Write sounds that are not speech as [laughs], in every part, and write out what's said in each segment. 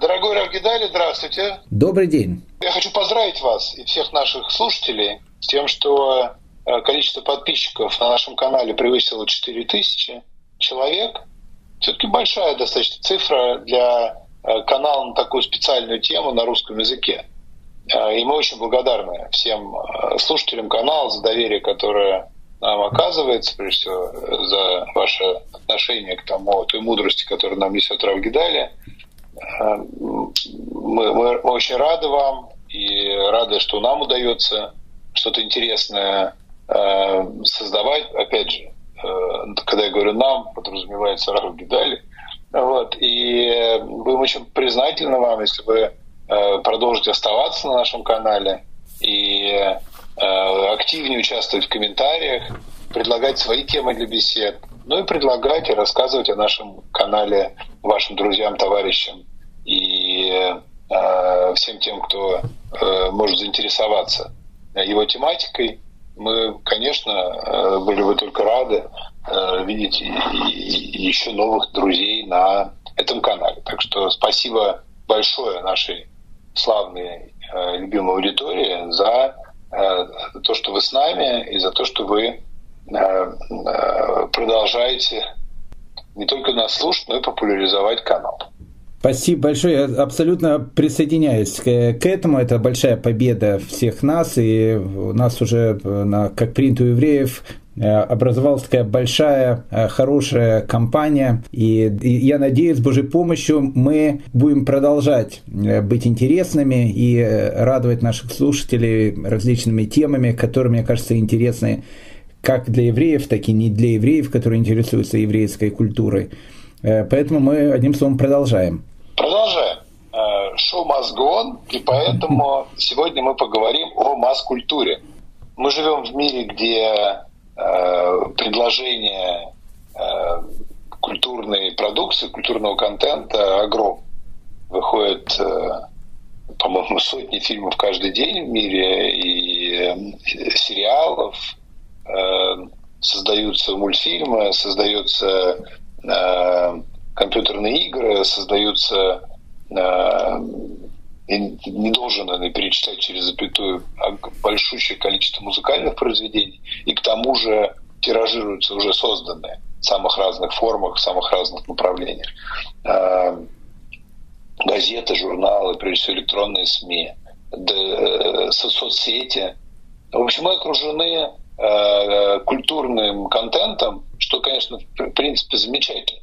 Дорогой Равгидали, здравствуйте. Добрый день. Я хочу поздравить вас и всех наших слушателей с тем, что э, количество подписчиков на нашем канале превысило 4000 человек. Все-таки большая достаточно цифра для э, канала на такую специальную тему на русском языке. Э, и мы очень благодарны всем слушателям канала за доверие, которое нам оказывается, прежде всего, за ваше отношение к тому, той мудрости, которую нам несет Равгидали. Мы, мы, мы очень рады вам и рады, что нам удается что-то интересное э, создавать. Опять же, э, когда я говорю «нам», подразумевается Равгидали. Вот. И будем очень признательны вам, если вы э, продолжите оставаться на нашем канале и Э, активнее участвовать в комментариях, предлагать свои темы для бесед, ну и предлагать и рассказывать о нашем канале вашим друзьям, товарищам и э, всем тем, кто э, может заинтересоваться его тематикой. Мы, конечно, э, были бы только рады э, видеть еще новых друзей на этом канале. Так что спасибо большое нашей славной э, любимой аудитории за Э, то, что вы с нами, и за то, что вы э, э, продолжаете не только нас слушать, но и популяризовать канал. Спасибо большое. Я абсолютно присоединяюсь к, этому. Это большая победа всех нас. И у нас уже, на, как принято у евреев, Э, образовалась такая большая, э, хорошая компания. И, я надеюсь, с Божьей помощью мы будем продолжать э, быть интересными и радовать наших слушателей различными темами, которые, мне кажется, интересны как для евреев, так и не для евреев, которые интересуются еврейской культурой. Поэтому мы, одним словом, продолжаем. Продолжаем. Шоу Мазгон, и поэтому сегодня мы поговорим о масс-культуре. Мы живем в мире, где Э, предложение э, культурной продукции, культурного контента огром. Выходит, э, по-моему, сотни фильмов каждый день в мире и сериалов, создаются мультфильмы, создаются компьютерные игры, создаются я не должен наверное, перечислять через запятую а большущее количество музыкальных произведений, и к тому же тиражируются уже созданные в самых разных формах, в самых разных направлениях. А, газеты, журналы, прежде всего электронные СМИ, э, соцсети. В общем, мы окружены э, культурным контентом, что, конечно, в принципе замечательно.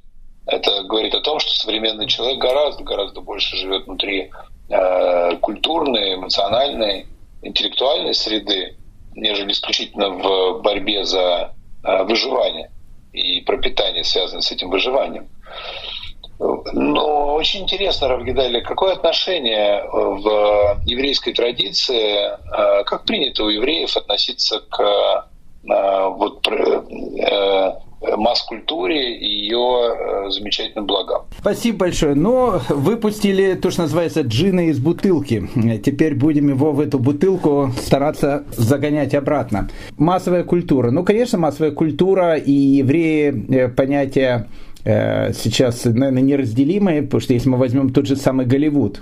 Это говорит о том, что современный человек гораздо, гораздо больше живет внутри Э, культурной, эмоциональной, интеллектуальной среды, нежели исключительно в борьбе за э, выживание и пропитание, связанное с этим выживанием. Но очень интересно, Равгидали, какое отношение в еврейской традиции, э, как принято у евреев относиться к вот, масс-культуре и ее э, замечательным благам. Спасибо большое. Но выпустили то, что называется джина из бутылки. Теперь будем его в эту бутылку стараться загонять обратно. Массовая культура. Ну, конечно, массовая культура и евреи э, понятия э, сейчас, наверное, неразделимые, потому что если мы возьмем тот же самый Голливуд,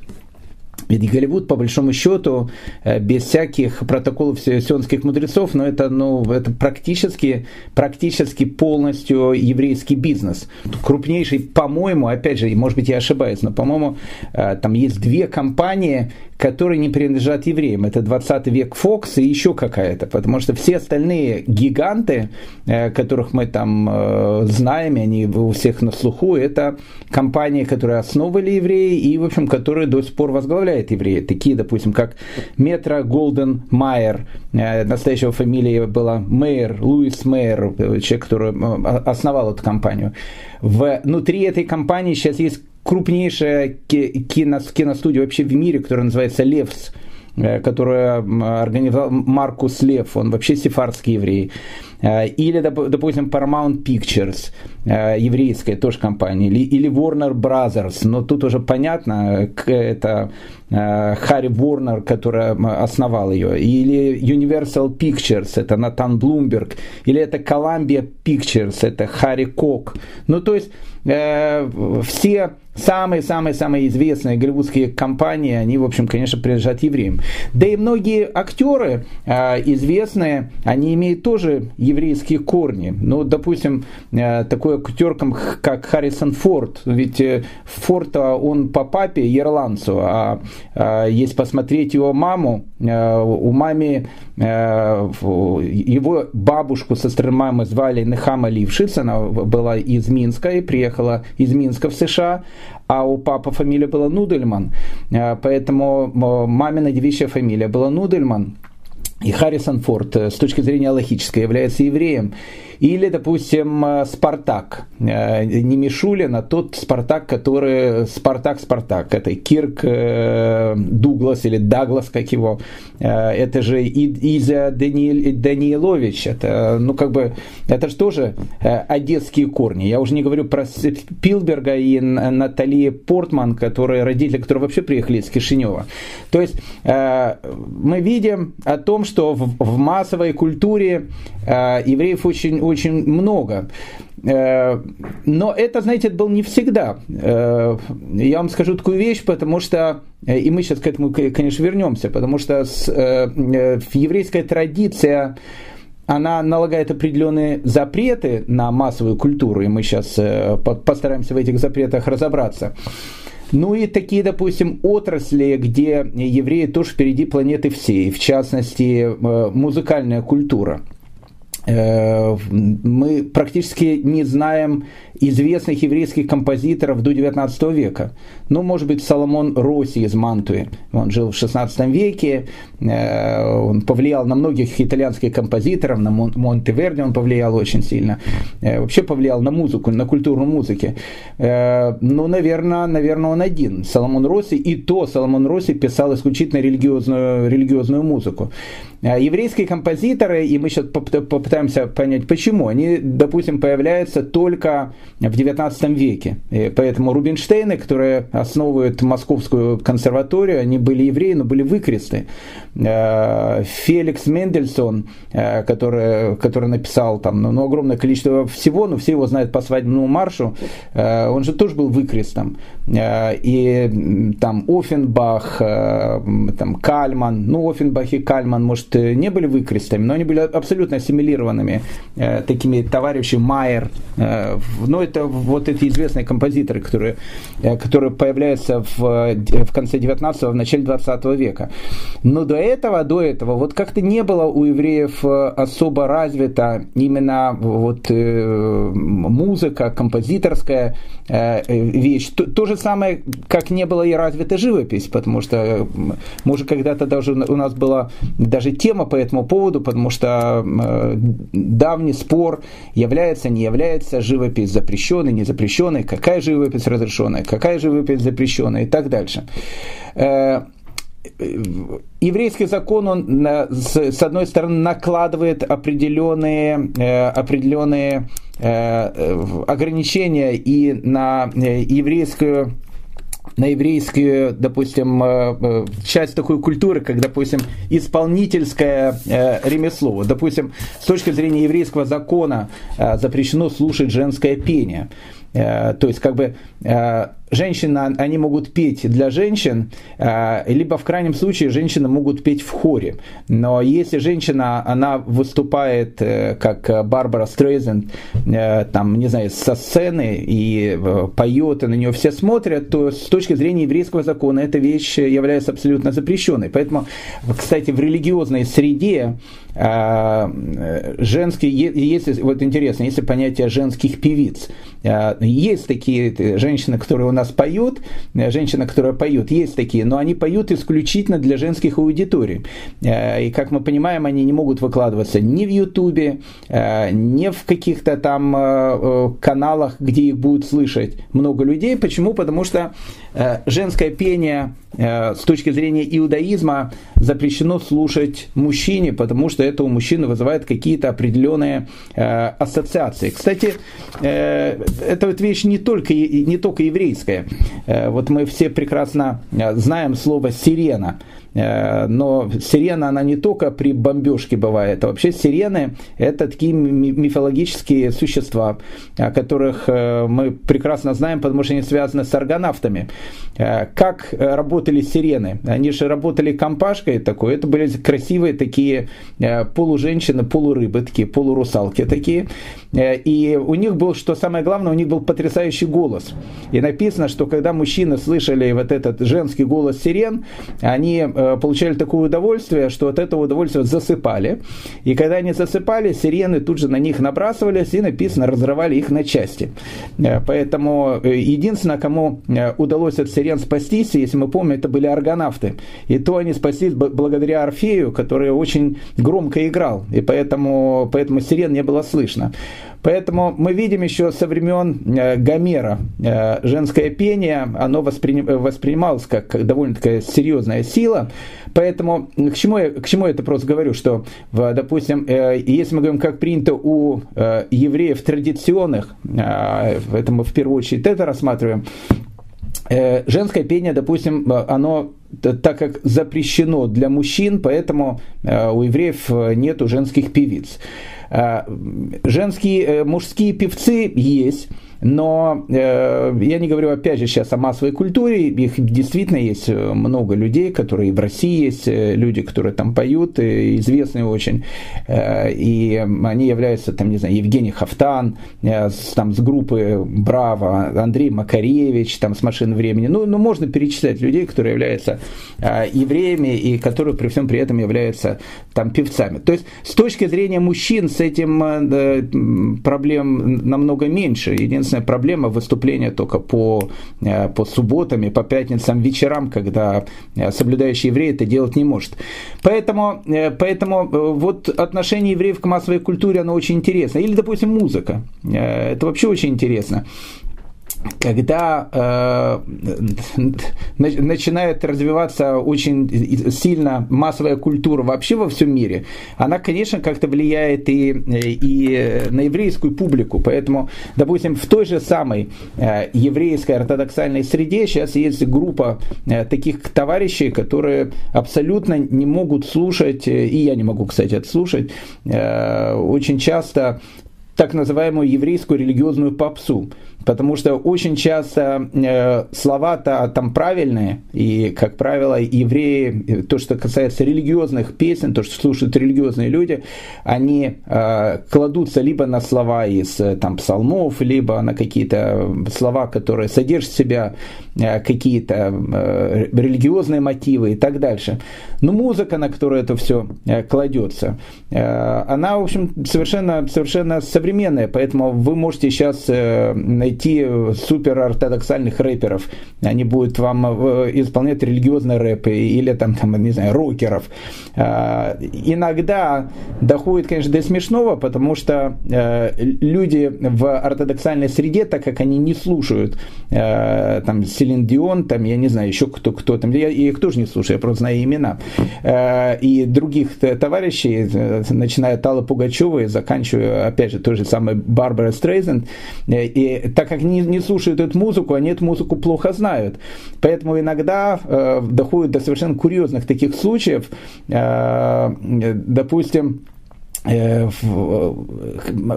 ведь Голливуд, по большому счету, э, без всяких протоколов сионских мудрецов, но это, ну, это практически, практически полностью еврейский бизнес. Крупнейший, по-моему, опять же, может быть, я ошибаюсь, но, по-моему, э, там есть две компании, которые не принадлежат евреям. Это 20 век Фокс и еще какая-то, потому что все остальные гиганты, э, которых мы там знаем, они у всех на слуху, это компании, которые основывали евреи и, в общем, которые до сих пор возглавляют евреи. Такие, допустим, как Метро Голден Майер, э, настоящего фамилия была Мейер, Луис Мейер, человек, который основал эту компанию. Внутри этой компании сейчас есть крупнейшая кино, киностудия вообще в мире, которая называется «Левс», э, которую организовал Маркус Лев, он вообще сефардский еврей. Э, или, допустим, Paramount Pictures, э, еврейская тоже компания, или, или Warner Brothers, но тут уже понятно, это Харри Ворнер, который основал ее, или Universal Pictures, это Натан Блумберг, или это Columbia Pictures, это Харри Кок. Ну, то есть, все самые-самые-самые известные голливудские компании, они, в общем, конечно, принадлежат евреям. Да и многие актеры э, известные, они имеют тоже еврейские корни. Ну, допустим, э, такой актер, как Харрисон Форд, ведь э, Форд, он по папе ирландцу, а э, если посмотреть его маму, э, у мамы э, его бабушку со стороны мамы звали Нехама Лившиц, она была из Минска и приехала из Минска в США, а у папы фамилия была Нудельман, э, поэтому э, мамина девичья фамилия была Нудельман. И Харрисон Форд э, с точки зрения логической является евреем. Или, допустим, э, Спартак. Э, не Мишулин, а тот Спартак, который Спартак-Спартак. Это Кирк э, Дуглас или Даглас, как его. Это же Изя Даниил, Даниилович. Это, ну, как бы, это же тоже одесские корни. Я уже не говорю про Спилберга и Натали Портман, которые родители, которые вообще приехали из Кишинева. То есть мы видим о том, что в массовой культуре евреев очень очень много. Э, но это, знаете, это было не всегда. Э, я вам скажу такую вещь, потому что, э, и мы сейчас к этому, конечно, вернемся, потому что еврейская традиция она налагает определенные запреты на массовую культуру, и мы сейчас постараемся в этих запретах разобраться. Ну и такие, допустим, отрасли, где евреи тоже впереди планеты всей, в частности, музыкальная культура – мы практически не знаем известных еврейских композиторов до 19 века. Ну, может быть, Соломон Росси из Мантуи. Он жил в 16 веке, э, он повлиял на многих итальянских композиторов, на Монтеверди он повлиял очень сильно. Э, вообще повлиял на музыку, на культуру музыки. Ну, наверное, наверное, он один. Соломон Росси, и то Соломон Росси писал исключительно религиозную, религиозную музыку. Еврейские композиторы, и мы сейчас попытаемся понять, почему, они, допустим, появляются только в 19 веке. И поэтому Рубинштейны, которые основывают Московскую консерваторию, они были евреи, но были выкресты. Э, Феликс Мендельсон, э, который, который написал там ну, ну, огромное количество всего, но все его знают по свадебному маршу, он же тоже был выкрестом. И там Офенбах, там Кальман, ну Офенбах и Кальман, может, не были выкрестами, но они были абсолютно ассимилированными такими товарищами Майер, ну это вот эти известные композиторы, которые, которые появляются в, в конце 19-го, в начале 20 века. Но до этого, до этого, вот как-то не было у евреев э, особо развита именно вот э, музыка, композиторская э, вещь. То, то же самое, как не было и развита живопись, потому что, может, когда-то даже у нас была даже тема по этому поводу, потому что давний спор, является, не является живопись запрещенной, не запрещенной, какая живопись разрешенная, какая живопись запрещенная и так дальше. Еврейский закон, он с одной стороны накладывает определенные, э, определенные э, ограничения и на э, еврейскую на еврейскую, допустим, часть такой культуры, как, допустим, исполнительское ремесло. Допустим, с точки зрения еврейского закона запрещено слушать женское пение. То есть, как бы женщина, они могут петь для женщин, э, либо в крайнем случае женщины могут петь в хоре. Но если женщина, она выступает э, как Барбара Стрейзен, э, там, не знаю, со сцены и поет, и на нее все смотрят, то с точки зрения еврейского закона эта вещь является абсолютно запрещенной. Поэтому, кстати, в религиозной среде женские, если, вот интересно, если понятие женских певиц, есть такие женщины, которые нас поют, э, женщина, которая поет, есть такие, но они поют исключительно для женских аудиторий. Э, и, как мы понимаем, они не могут выкладываться ни в Ютубе, э, ни в каких-то там каналах, где их будут слышать много людей. Почему? Потому что женское пение с точки зрения иудаизма запрещено слушать мужчине, потому что это у мужчины вызывает какие-то определенные ассоциации. Кстати, это вот вещь не только, не только еврейская, женское. Вот мы все прекрасно знаем слово «сирена». Э, но сирена, она не только при бомбежке бывает, а вообще сирены – это такие мифологические существа, о которых э, мы прекрасно знаем, потому что они связаны с аргонавтами. Э, как работали сирены? Они же работали компашкой такой, это были красивые такие полуженщины, полурыбы, такие полурусалки такие. И у них был, что самое главное, у них был потрясающий голос. И написано, что когда мужчины слышали вот этот женский голос сирен, они получали такое удовольствие, что от этого удовольствия засыпали. И когда они засыпали, сирены тут же на них набрасывались и, написано, разрывали их на части. Э, поэтому э, единственное, кому удалось от сирен спастись, если мы помним, это были аргонавты. И то они спаслись благодаря Орфею, который очень громко играл. И поэтому, поэтому сирен не было слышно. Поэтому мы видим еще со времен э, Гомера э, женское пение, оно воспринималось как довольно такая серьезная сила. Поэтому к чему, я, к чему я это просто говорю, что, допустим, э, если мы говорим, как принято у евреев традиционных, это мы в первую очередь это рассматриваем, женское пение, допустим, оно так как запрещено для мужчин, поэтому у евреев нету женских певиц. А, женские, э, мужские певцы есть, но э, я не говорю опять же сейчас о массовой культуре, их действительно есть э, много людей, которые в России есть, э, люди, которые там поют, э, известные очень, э, и они являются, там, не знаю, Евгений Хафтан, э, с, там, с группы Браво, Андрей Макаревич, там, с машины времени, ну, ну можно перечислять людей, которые являются э, евреями и которые при всем при этом являются там певцами. То есть с точки зрения мужчин с этим э, проблем намного меньше. Единственное, единственная проблема выступления только по, э, по субботам и по пятницам вечерам, когда э, соблюдающий еврей это делать не может. Поэтому, э, поэтому вот отношение евреев к массовой культуре, оно очень интересно. Или, допустим, музыка. Это вообще очень интересно когда э, начинает развиваться очень сильно массовая культура вообще во всем мире, она, конечно, как-то влияет и, и на еврейскую публику. Поэтому, допустим, в той же самой э, еврейской ортодоксальной среде сейчас есть группа э, таких товарищей, которые абсолютно не могут слушать, э, и я не могу, кстати, это слушать, э, очень часто так называемую еврейскую религиозную попсу потому что очень часто э, слова-то там правильные, и, как правило, евреи, то, что касается религиозных песен, то, что слушают религиозные люди, они э, кладутся либо на слова из э, там, псалмов, либо на какие-то слова, которые содержат в себя э, какие-то э, религиозные мотивы и так дальше. Но музыка, на которую это все э, кладется, э, она, в общем, совершенно, совершенно современная, поэтому вы можете сейчас э, найти найти супер ортодоксальных рэперов. Они будут вам э, исполнять религиозные рэпы или там, там не знаю, рокеров. А, иногда доходит, конечно, до смешного, потому что э, люди в ортодоксальной среде, так как они не слушают э, там Селин Дион, там, я не знаю, еще кто, кто там, я, их тоже не слушаю, я просто знаю имена. И других товарищей, начиная от Аллы Пугачевой, заканчивая, опять же, той же самой Барбара Стрейзенд. И так так как не, не слушают эту музыку, они эту музыку плохо знают. Поэтому иногда э, доходит до совершенно курьезных таких случаев. Э, допустим, э,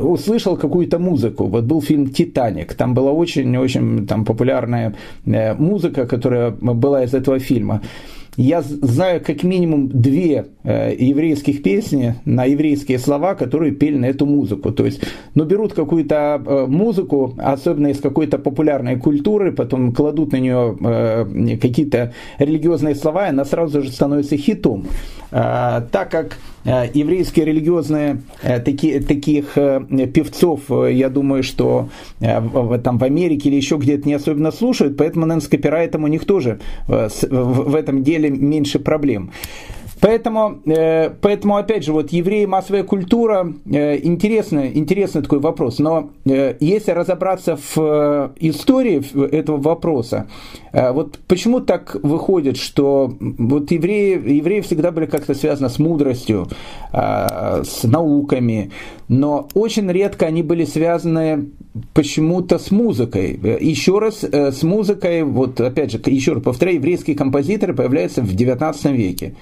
услышал какую-то музыку. Вот был фильм «Титаник». Там была очень-очень там, популярная э, музыка, которая была из этого фильма. Я знаю как минимум две э, еврейских песни на еврейские слова, которые пели на эту музыку. То есть, ну, берут какую-то э, музыку, особенно из какой-то популярной культуры, потом кладут на нее э, какие-то религиозные слова, и она сразу же становится хитом. Э, так как Э, еврейские религиозные э, такие, таких э, певцов, я думаю, что там в Америке или еще где-то не особенно слушают, поэтому, наверное, с копирайтом у них тоже в этом деле меньше проблем. Поэтому, э, поэтому, опять же, вот евреи, массовая культура, э, интересный, интересный такой вопрос. Но э, если разобраться в истории этого вопроса, вот почему так выходит, что вот евреи, евреи всегда были как-то связаны с мудростью, с науками, но очень редко они были связаны почему-то с музыкой. Еще раз, с музыкой, вот опять же, еще раз повторяю, еврейские композиторы появляются в XIX веке.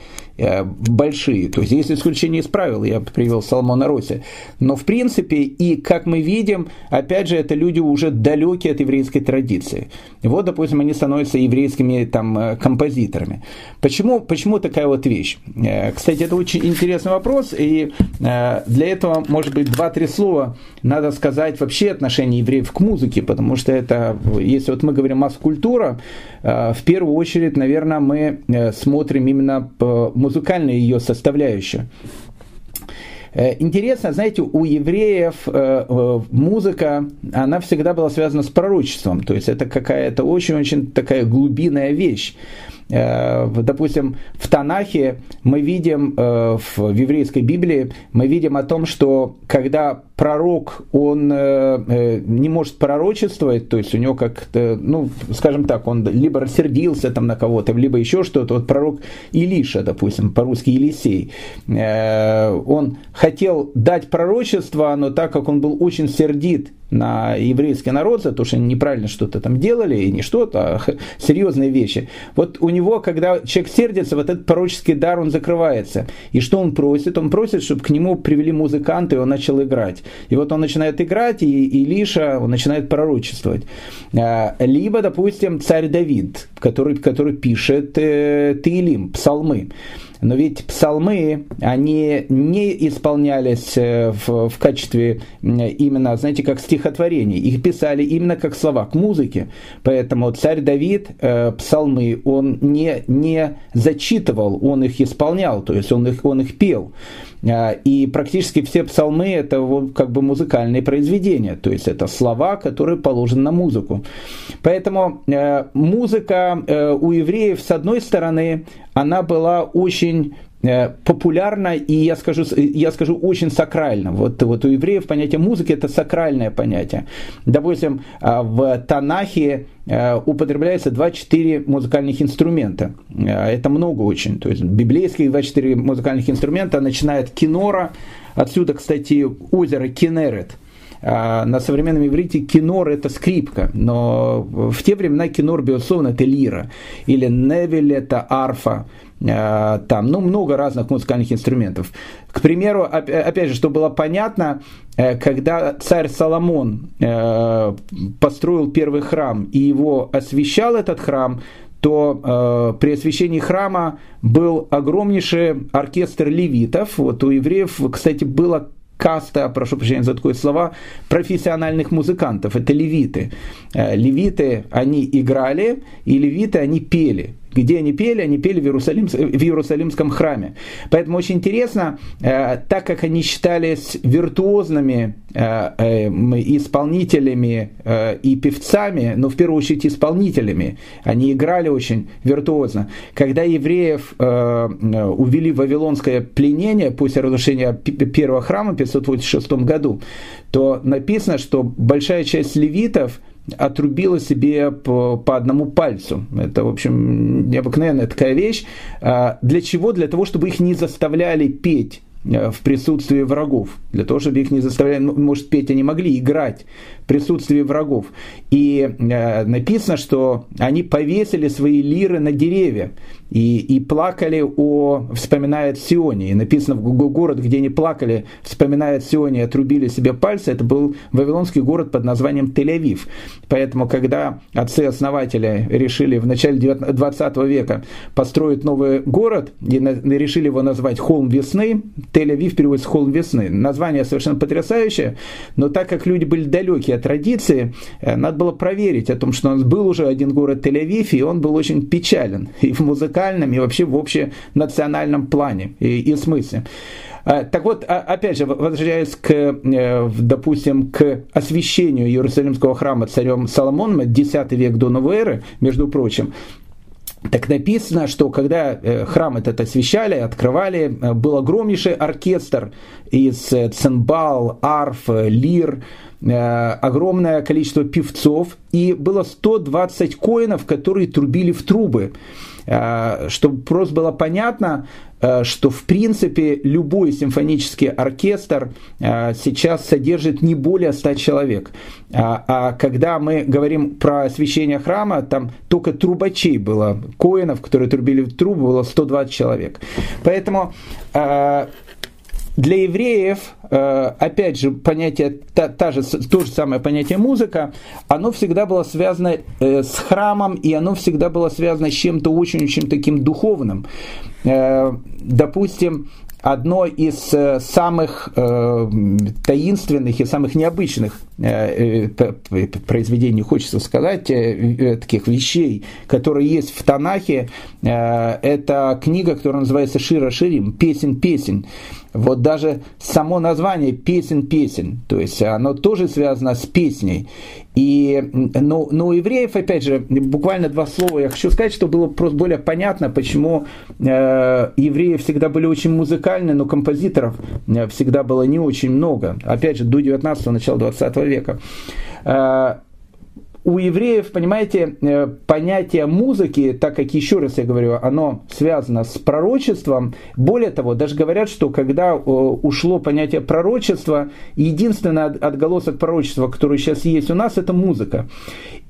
Э, большие. То есть есть исключение из правил, я привел Соломона Роси. Но в принципе, и как мы видим, опять же, это люди уже далекие от еврейской традиции. Вот, допустим, они становятся еврейскими там, э, композиторами. Почему, почему такая вот вещь? Э, кстати, это очень интересный вопрос, и для этого, может быть, два-три слова надо сказать вообще отношение евреев к музыке, потому что это, если вот мы говорим масс-культура, в первую очередь, наверное, мы смотрим именно по музыкальная ее составляющая. Э, интересно, знаете, у евреев э, э, музыка, она всегда была связана с пророчеством, то есть это какая-то очень-очень такая глубинная вещь. Допустим, в Танахе мы видим, в еврейской Библии, мы видим о том, что когда пророк, он э, не может пророчествовать, то есть у него как-то, ну, скажем так, он либо рассердился там на кого-то, либо еще что-то, вот пророк Илиша, допустим, по-русски Елисей, он хотел дать пророчество, но так как он был очень сердит на еврейский народ за то, что они неправильно что-то там делали, и не что-то, а серьезные вещи. Вот у него, когда человек сердится, вот этот пророческий дар, он закрывается. И что он просит? Он просит, чтобы к нему привели музыканта, и он начал играть. И вот он начинает играть, и Илиша, он начинает пророчествовать. А, либо, допустим, царь Давид, который, который пишет э, Таилим, псалмы. Но ведь псалмы, они не исполнялись э, в, в качестве именно, знаете, как стихотворений. Их писали именно как слова к музыке. Поэтому царь Давид э, псалмы, он не, не зачитывал, он их исполнял, то есть он их, он их пел. А, и практически все псалмы это вот как бы музыкальные произведения, то есть это слова, которые положены на музыку. Поэтому э, музыка э, у евреев, с одной стороны, она была очень популярно и, я скажу, я скажу, очень сакрально. Вот, вот у евреев понятие музыки это сакральное понятие. Допустим, а, в Танахе э, употребляется 24 музыкальных инструмента. Э, это много очень. То есть библейских 24 музыкальных инструмента, начиная от кинора, отсюда, кстати, озеро Кенерет – а, на современном иврите кинор это скрипка, но в те времена кинор, безусловно, это лира, или невель это арфа, там, ну, много разных музыкальных инструментов. К примеру, опять же, чтобы было понятно, э, когда царь Соломон э, построил первый храм и его освещал этот храм, то э, при освящении храма был огромнейший оркестр левитов. Вот у евреев, кстати, было каста, прошу прощения за такое слова, профессиональных музыкантов, это левиты. Э, левиты, они играли, и левиты, они пели. Где они пели? Они пели в, Иерусалим, в Иерусалимском храме. Поэтому очень интересно, э, так как они считались виртуозными э, э, исполнителями э, и певцами, но в первую очередь исполнителями, они играли очень виртуозно. Когда евреев увели в вавилонское пленение после разрушения первого храма в 586 году, то написано, что большая часть левитов – отрубила себе по, по одному пальцу. Это, в общем, необыкновенная такая вещь. А, для чего? Для того, чтобы их не заставляли петь э, в присутствии врагов, для того, чтобы их не заставляли, ну, может, петь они могли, играть в присутствии врагов. И э, написано, что они повесили свои лиры на деревья и, и плакали о, вспоминает Сионе. И написано, в город, где они плакали, вспоминает Сионе, отрубили себе пальцы, это был вавилонский город под названием Тель-Авив. Поэтому, когда отцы-основатели решили в начале 20 века построить новый город, и решили его назвать Холм весны, Тель-Авив переводится Холм весны. Название совершенно потрясающее, но так как люди были далеки от традиции, э, надо было проверить о том, что у нас был уже один город Тель-Авив, и он был очень печален и в музыке музыкальном и вообще в общенациональном плане и, и смысле. А, так вот, а, опять же, возвращаясь к, э, допустим, к освящению Иерусалимского храма царем Соломоном, 10 век до новой эры, между прочим, так написано, что когда э, храм этот освещали, открывали, э, был огромнейший оркестр из цимбал, арф, лир, огромное количество певцов, и было 120 коинов, которые трубили в трубы. Чтобы просто было понятно, Э, что в принципе любой симфонический оркестр э, сейчас содержит не более 100 человек. А, когда мы говорим про освещение храма, там только трубачей было, коинов, которые трубили в трубу, было 120 человек. Поэтому э, для евреев, опять же, понятие, та, та же, то же самое понятие музыка, оно всегда было связано с храмом, и оно всегда было связано с чем-то очень-очень таким духовным. Э, допустим, одно из э, самых э, таинственных и самых необычных произведений, хочется сказать, таких вещей, которые есть в Танахе, это книга, которая называется «Шира Ширим», «Песен-песен». Вот даже само название «Песен-песен», то есть оно тоже связано с песней. И, но, но у евреев, опять же, буквально два слова я хочу сказать, чтобы было просто более понятно, почему э, евреи всегда были очень музыкальны, но композиторов э, всегда было не очень много. Опять же, до 19-го, начала 20 века. У евреев, понимаете, э, понятие музыки, так как, еще раз я говорю, оно связано с пророчеством, более того, даже говорят, что когда э, ушло понятие пророчества, единственный отголосок пророчества, который сейчас есть у нас, это музыка.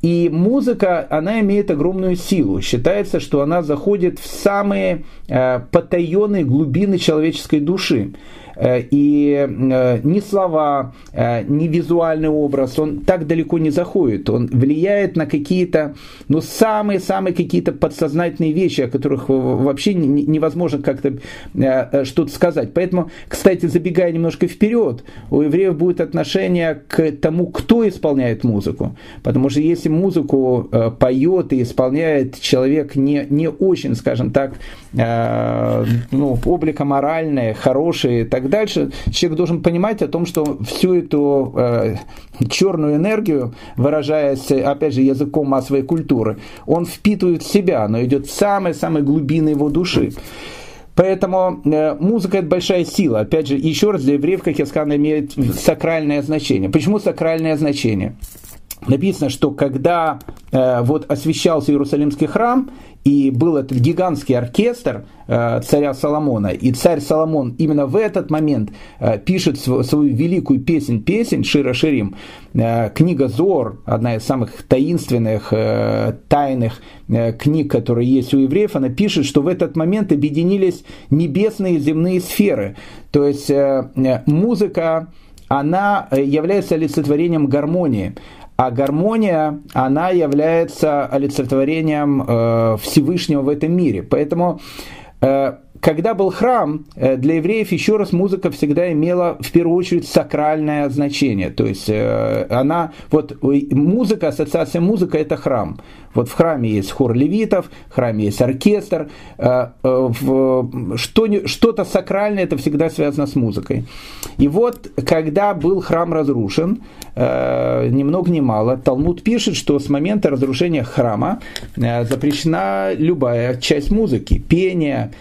И музыка, она имеет огромную силу. Считается, что она заходит в самые э, потаенные глубины человеческой души. Э, и э, ни слова, э, ни визуальный образ, он так далеко не заходит. Он влияет на какие-то, ну, самые-самые какие-то подсознательные вещи, о которых вообще невозможно как-то что-то сказать. Поэтому, кстати, забегая немножко вперед, у евреев будет отношение к тому, кто исполняет музыку. Потому что если музыку поет и исполняет человек не, не очень, скажем так, ну, облика моральное, хорошее, так так дальше, человек должен понимать о том, что всю эту э, черную энергию, выражаясь, опять же, языком массовой культуры, он впитывает в себя, но идет в самые-самые глубины его души. Поэтому э, музыка это большая сила. Опять же, еще раз, для евреев, как я сказал, имеет сакральное значение. Почему сакральное значение? Написано, что когда вот освещался Иерусалимский храм, и был этот гигантский оркестр э, царя Соломона, и царь Соломон именно в этот момент э, пишет свою, великую песнь, песнь Шира Ширим, э, книга Зор, одна из самых таинственных, э, тайных э, книг, которые есть у евреев, она пишет, что в этот момент объединились небесные и земные сферы, то есть э, э музыка, она э, является олицетворением гармонии. А гармония, она является олицетворением э, Всевышнего в этом мире. Поэтому э, когда был храм, э, для евреев еще раз музыка всегда имела в первую очередь сакральное значение. То есть э, она, вот музыка, ассоциация музыка это храм. Вот в храме есть хор левитов, в храме есть оркестр. Э, что-то сакральное это всегда связано с музыкой. И вот когда был храм разрушен, ни много ни мало, Талмуд пишет, что с момента разрушения храма запрещена любая часть музыки, пение,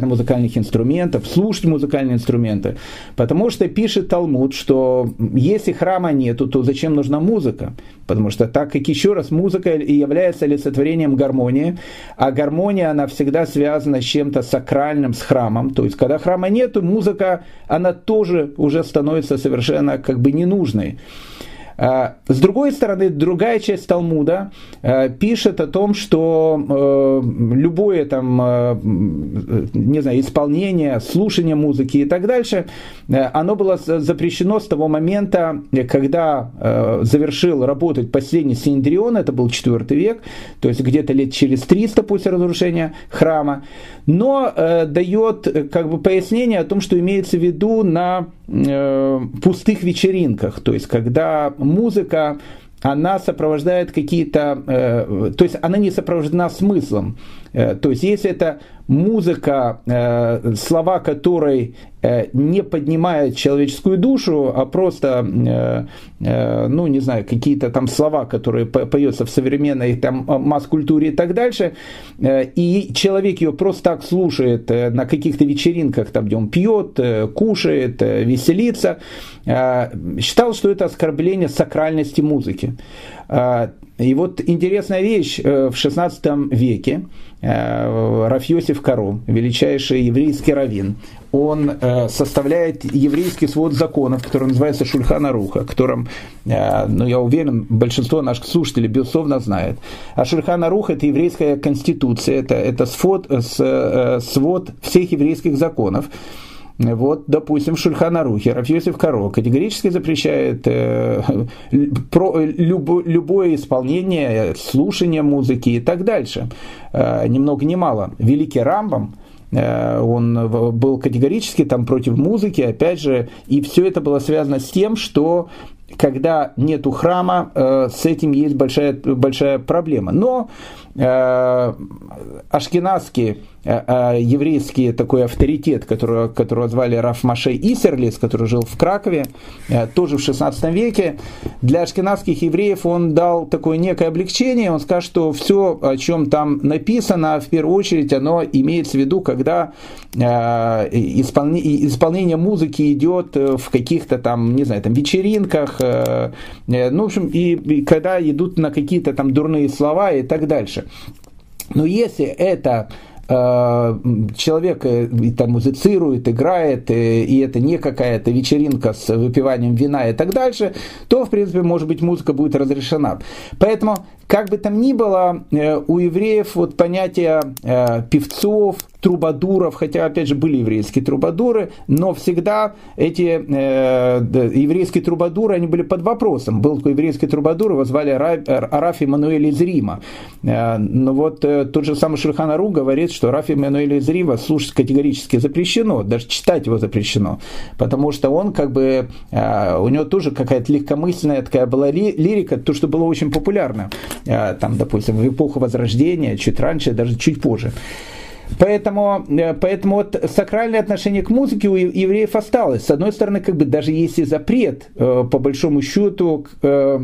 играть на музыкальных инструментах, слушать музыкальные инструменты. Потому что пишет Талмуд, что если храма нету, то зачем нужна музыка? Потому что так как еще раз музыка является олицетворением гармонии, а гармония, она всегда связана с чем-то сакральным, с храмом. То есть, когда храма нету, музыка, она тоже уже становится совершенно как бы ненужной. А, с другой стороны, другая часть Талмуда а, пишет о том, что э, любое там, э, не знаю, исполнение, слушание музыки и так дальше, э, оно было запрещено с того момента, когда завершил работать последний Синдрион, это был IV век, то есть где-то лет через 300 после разрушения храма, но дает как бы пояснение о том, что имеется в виду на пустых вечеринках, то есть когда музыка, она сопровождает какие-то, э, то есть она не сопровождена смыслом. То есть если это музыка, слова которой не поднимает человеческую душу, а просто, ну, не знаю, какие-то там слова, которые поются в современной там масс-культуре и так дальше, и человек ее просто так слушает на каких-то вечеринках, там, где он пьет, кушает, веселится, считал, что это оскорбление сакральности музыки. И вот интересная вещь, э, в XVI веке э, Рафьосиф Каро, величайший еврейский раввин, он э, составляет еврейский свод законов, который называется Шульхана Руха, которым, ну, я уверен, большинство наших слушателей, безусловно, знает. А Шульхана Руха – это еврейская конституция, это, это свод, свод всех еврейских законов, вот, допустим, Шульханарухи, Рафьосиф Каро категорически запрещает э, [laughs] про, любо, любое исполнение, слушание музыки и так дальше. Э, ни много ни мало. Великий Рамбам, э, он был категорически там против музыки, опять же, и все это было связано с тем, что когда нету храма, э, с этим есть большая, большая проблема. Но э, ашкенадские Э, э, еврейский такой авторитет, которого, которого звали Раф Маше Исерлис, который жил в Кракове, тоже в 16 веке. Для ашкенадских евреев он дал такое некое облегчение. Он сказал, что все, о чем там написано, в первую очередь, оно имеется в виду, когда исполнение музыки идет в каких-то там, не знаю, там вечеринках, ну, в общем, и, и когда идут на какие-то там дурные слова и так дальше. Но если это Э, человек э, там музицирует, играет, э, и это не какая-то вечеринка с выпиванием вина и так дальше, то, в принципе, может быть, музыка будет разрешена. Поэтому, как бы там ни было, у евреев вот понятие певцов, трубадуров, хотя, опять же, были еврейские трубадуры, но всегда эти э, еврейские трубадуры, они были под вопросом. Был такой еврейский трубадур, его звали Араф Эммануэль из Рима. Э, но вот э, тот же самый Шульхан говорит, что Араф Эммануэль из Рима слушать категорически запрещено, даже читать его запрещено, потому что он как бы, э, у него тоже какая-то легкомысленная такая была ли, лирика, то, что было очень популярно, э, там, допустим, в эпоху Возрождения, чуть раньше, даже чуть позже. Поэтому, э, поэтому вот сакральное отношение к музыке у евреев осталось. С одной стороны, как бы даже если запрет, э, по большому счету, э,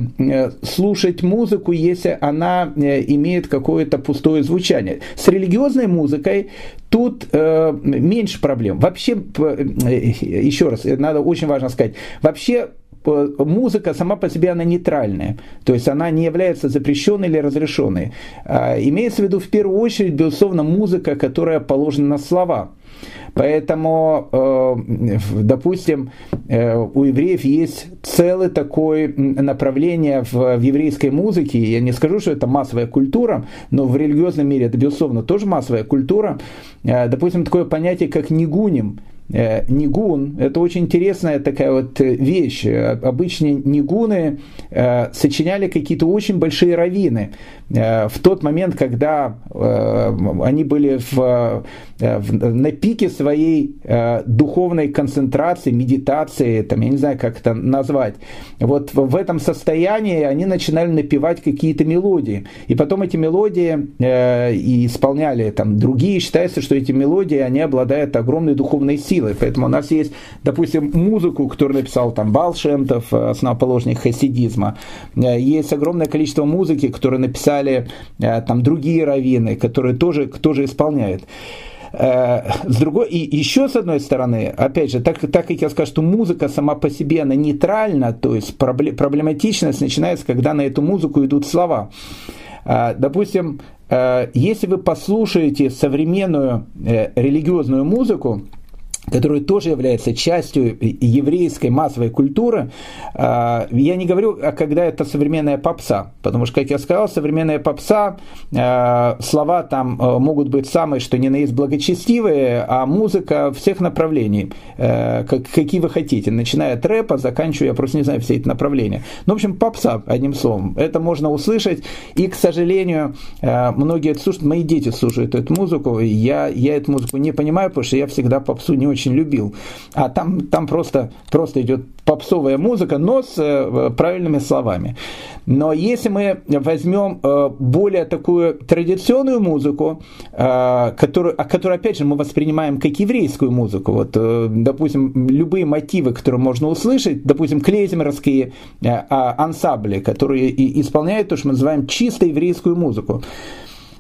слушать музыку, если она имеет какое-то пустое звучание. С религиозной музыкой тут меньше проблем. Вообще, еще раз, надо очень важно сказать, вообще музыка сама по себе она нейтральная, то есть она не является запрещенной или разрешенной. А, имеется в виду в первую очередь, безусловно, музыка, которая положена на слова. Поэтому, э, допустим, э, у евреев есть целое такое направление в еврейской музыке. Я не скажу, что это массовая культура, но в религиозном мире это, безусловно, тоже массовая культура. Э, допустим, такое понятие, как нигуним – нигун – это очень интересная такая вот э, вещь. Обычно нигуны э, сочиняли какие-то очень большие раввины. В тот момент, когда они были в, на пике своей духовной концентрации, медитации, там, я не знаю, как это назвать, вот в этом состоянии они начинали напевать какие-то мелодии. И потом эти мелодии и исполняли там другие. Считается, что эти мелодии, они обладают огромной духовной силой. Поэтому у нас есть, допустим, музыку, которую написал там Балшемтов, э, основоположник хасидизма. Э, есть огромное количество музыки, которую написали э, там другие раввины, которые тоже, тоже исполняют. С другой, и еще с одной стороны, опять же, так, так как я скажу, что музыка сама по себе, она нейтральна, то есть проблематичность начинается, когда на эту музыку идут слова. Допустим, если вы послушаете современную религиозную музыку, который тоже является частью еврейской массовой культуры. А, я не говорю, а когда это современная попса, потому что, как я сказал, современная попса, а, слова там а, могут быть самые, что ни на есть благочестивые, а музыка всех направлений, какие вы хотите, начиная от рэпа, заканчивая, я просто не знаю все эти направления. Ну, в общем, попса, одним словом, это можно услышать, и, к сожалению, многие это слушают, мои дети слушают эту музыку, я, я эту музыку не понимаю, потому что я всегда попсу не очень очень любил. А там, там просто, просто идет попсовая музыка, но с э, правильными словами. Но если мы возьмем э, более такую традиционную музыку, э, которую, которую, опять же, мы воспринимаем как еврейскую музыку, вот, допустим, любые мотивы, которые можно услышать, допустим, клейзмеровские а, ансамбли, которые исполняют то, что мы называем чисто еврейскую музыку,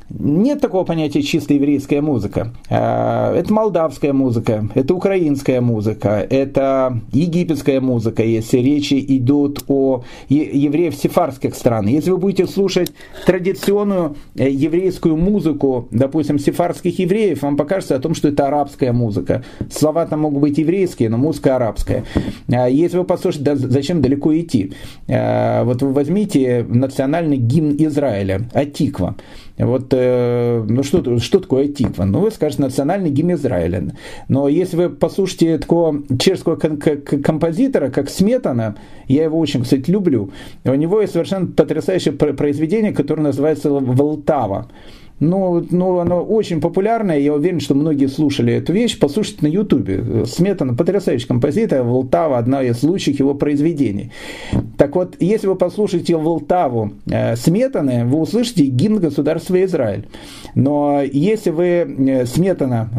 нет такого понятия чисто еврейская музыка. А, это молдавская музыка, это украинская музыка, это египетская музыка, если речи идут о евреев сефарских стран. Если вы будете слушать традиционную э, еврейскую музыку, допустим, сефарских евреев, вам покажется о том, что это арабская музыка. Слова там могут быть еврейские, но музыка арабская. А, если вы послушаете, да, зачем далеко идти? А, вот вы возьмите национальный гимн Израиля, Атиква. Вот, э, ну что, что такое Тиква? Ну, вы скажете, национальный гимн Израиля. Но если вы послушаете такого чешского композитора, как Сметана, я его очень, кстати, люблю, у него есть совершенно потрясающее произведение, которое называется «Волтава». Ну, ну, оно очень популярное, я уверен, что многие слушали эту вещь. Послушайте на Ютубе. Сметана потрясающий композитор, Волтава, одна из лучших его произведений. Так вот, если вы послушаете Волтаву э, Сметаны, вы услышите гимн государства Израиль. Но если вы э, Сметана,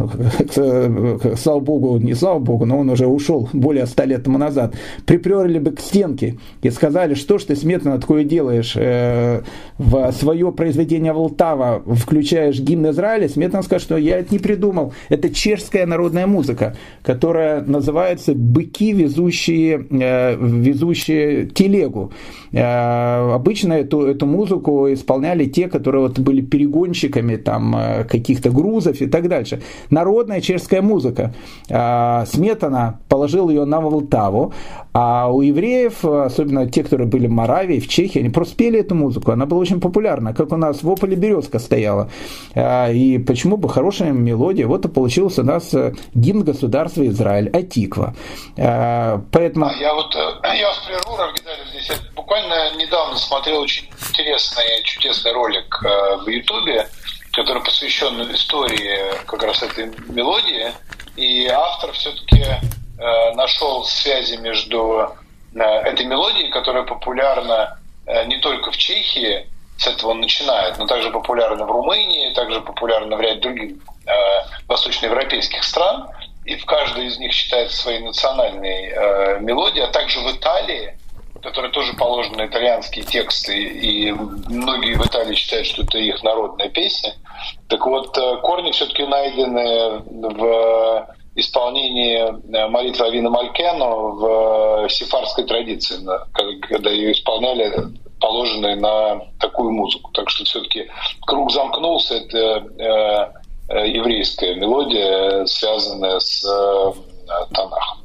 [laughs] слава богу, не слава богу, но он уже ушел более ста лет тому назад, приперли бы к стенке и сказали, что ж ты, Сметана, такое делаешь э, в свое произведение Волтава, в включаешь гимн Израиля, Сметан скажет, что я это не придумал. Это чешская народная музыка, которая называется «Быки, везущие, э, везущие телегу». Э, обычно эту, эту музыку исполняли те, которые вот были перегонщиками там, э, каких-то грузов и так дальше. Народная чешская музыка. Сметана положил ее на Волтаву, а у евреев, особенно те, которые были в Моравии, в Чехии, они просто пели эту музыку. Она была очень популярна, как у нас в Ополе березка стояла. И почему бы хорошая мелодия? Вот и получился у нас гимн государства Израиль, Атиква. Поэтому... А я вот, я вас прерву, здесь буквально буквально недавно смотрел очень интересный, чудесный ролик э, в Ютубе, который посвящен истории как раз этой мелодии. И автор все-таки э, нашел связи между э, этой мелодией, которая популярна не только в Чехии, с этого он начинает, но также популярна в Румынии, также популярна в ряде других э, восточноевропейских стран, и в каждой из них считается своей национальной э, мелодией, а также в Италии которые тоже положены итальянские тексты, и многие в Италии считают, что это их народная песня. Так вот, э, корни все-таки найдены в исполнении э, молитвы Авина Малькену в э, сифарской традиции, когда ее исполняли положенные на такую музыку. Так что все-таки круг замкнулся, это еврейская мелодия, связанная с Танахом.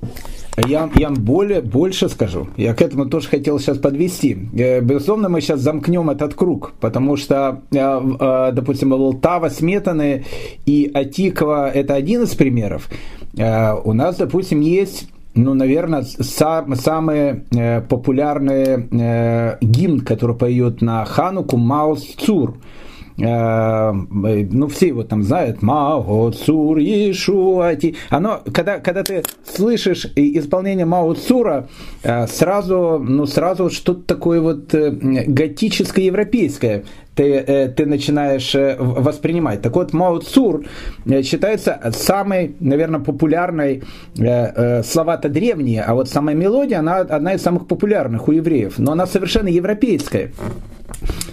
Я, я более, больше скажу. Я к этому тоже хотел сейчас подвести. Э, безусловно, мы сейчас замкнем этот круг, потому что, э, э, допустим, Волтава, Сметаны и Атикова – это один из примеров. У нас, допустим, есть ну, наверное, сам, самый э, популярный э, гимн, который поет на Хануку, Маус Цур. Э, ну, все его там знают, Мао Цур, Ешуати. Оно, когда, когда ты слышишь исполнение Мао Цура, э, сразу, ну, сразу что-то такое вот э, готическое европейское ты, ты начинаешь воспринимать. Так вот, Мао Цур считается самой, наверное, популярной, слова-то древние, а вот самая мелодия, она одна из самых популярных у евреев, но она совершенно европейская.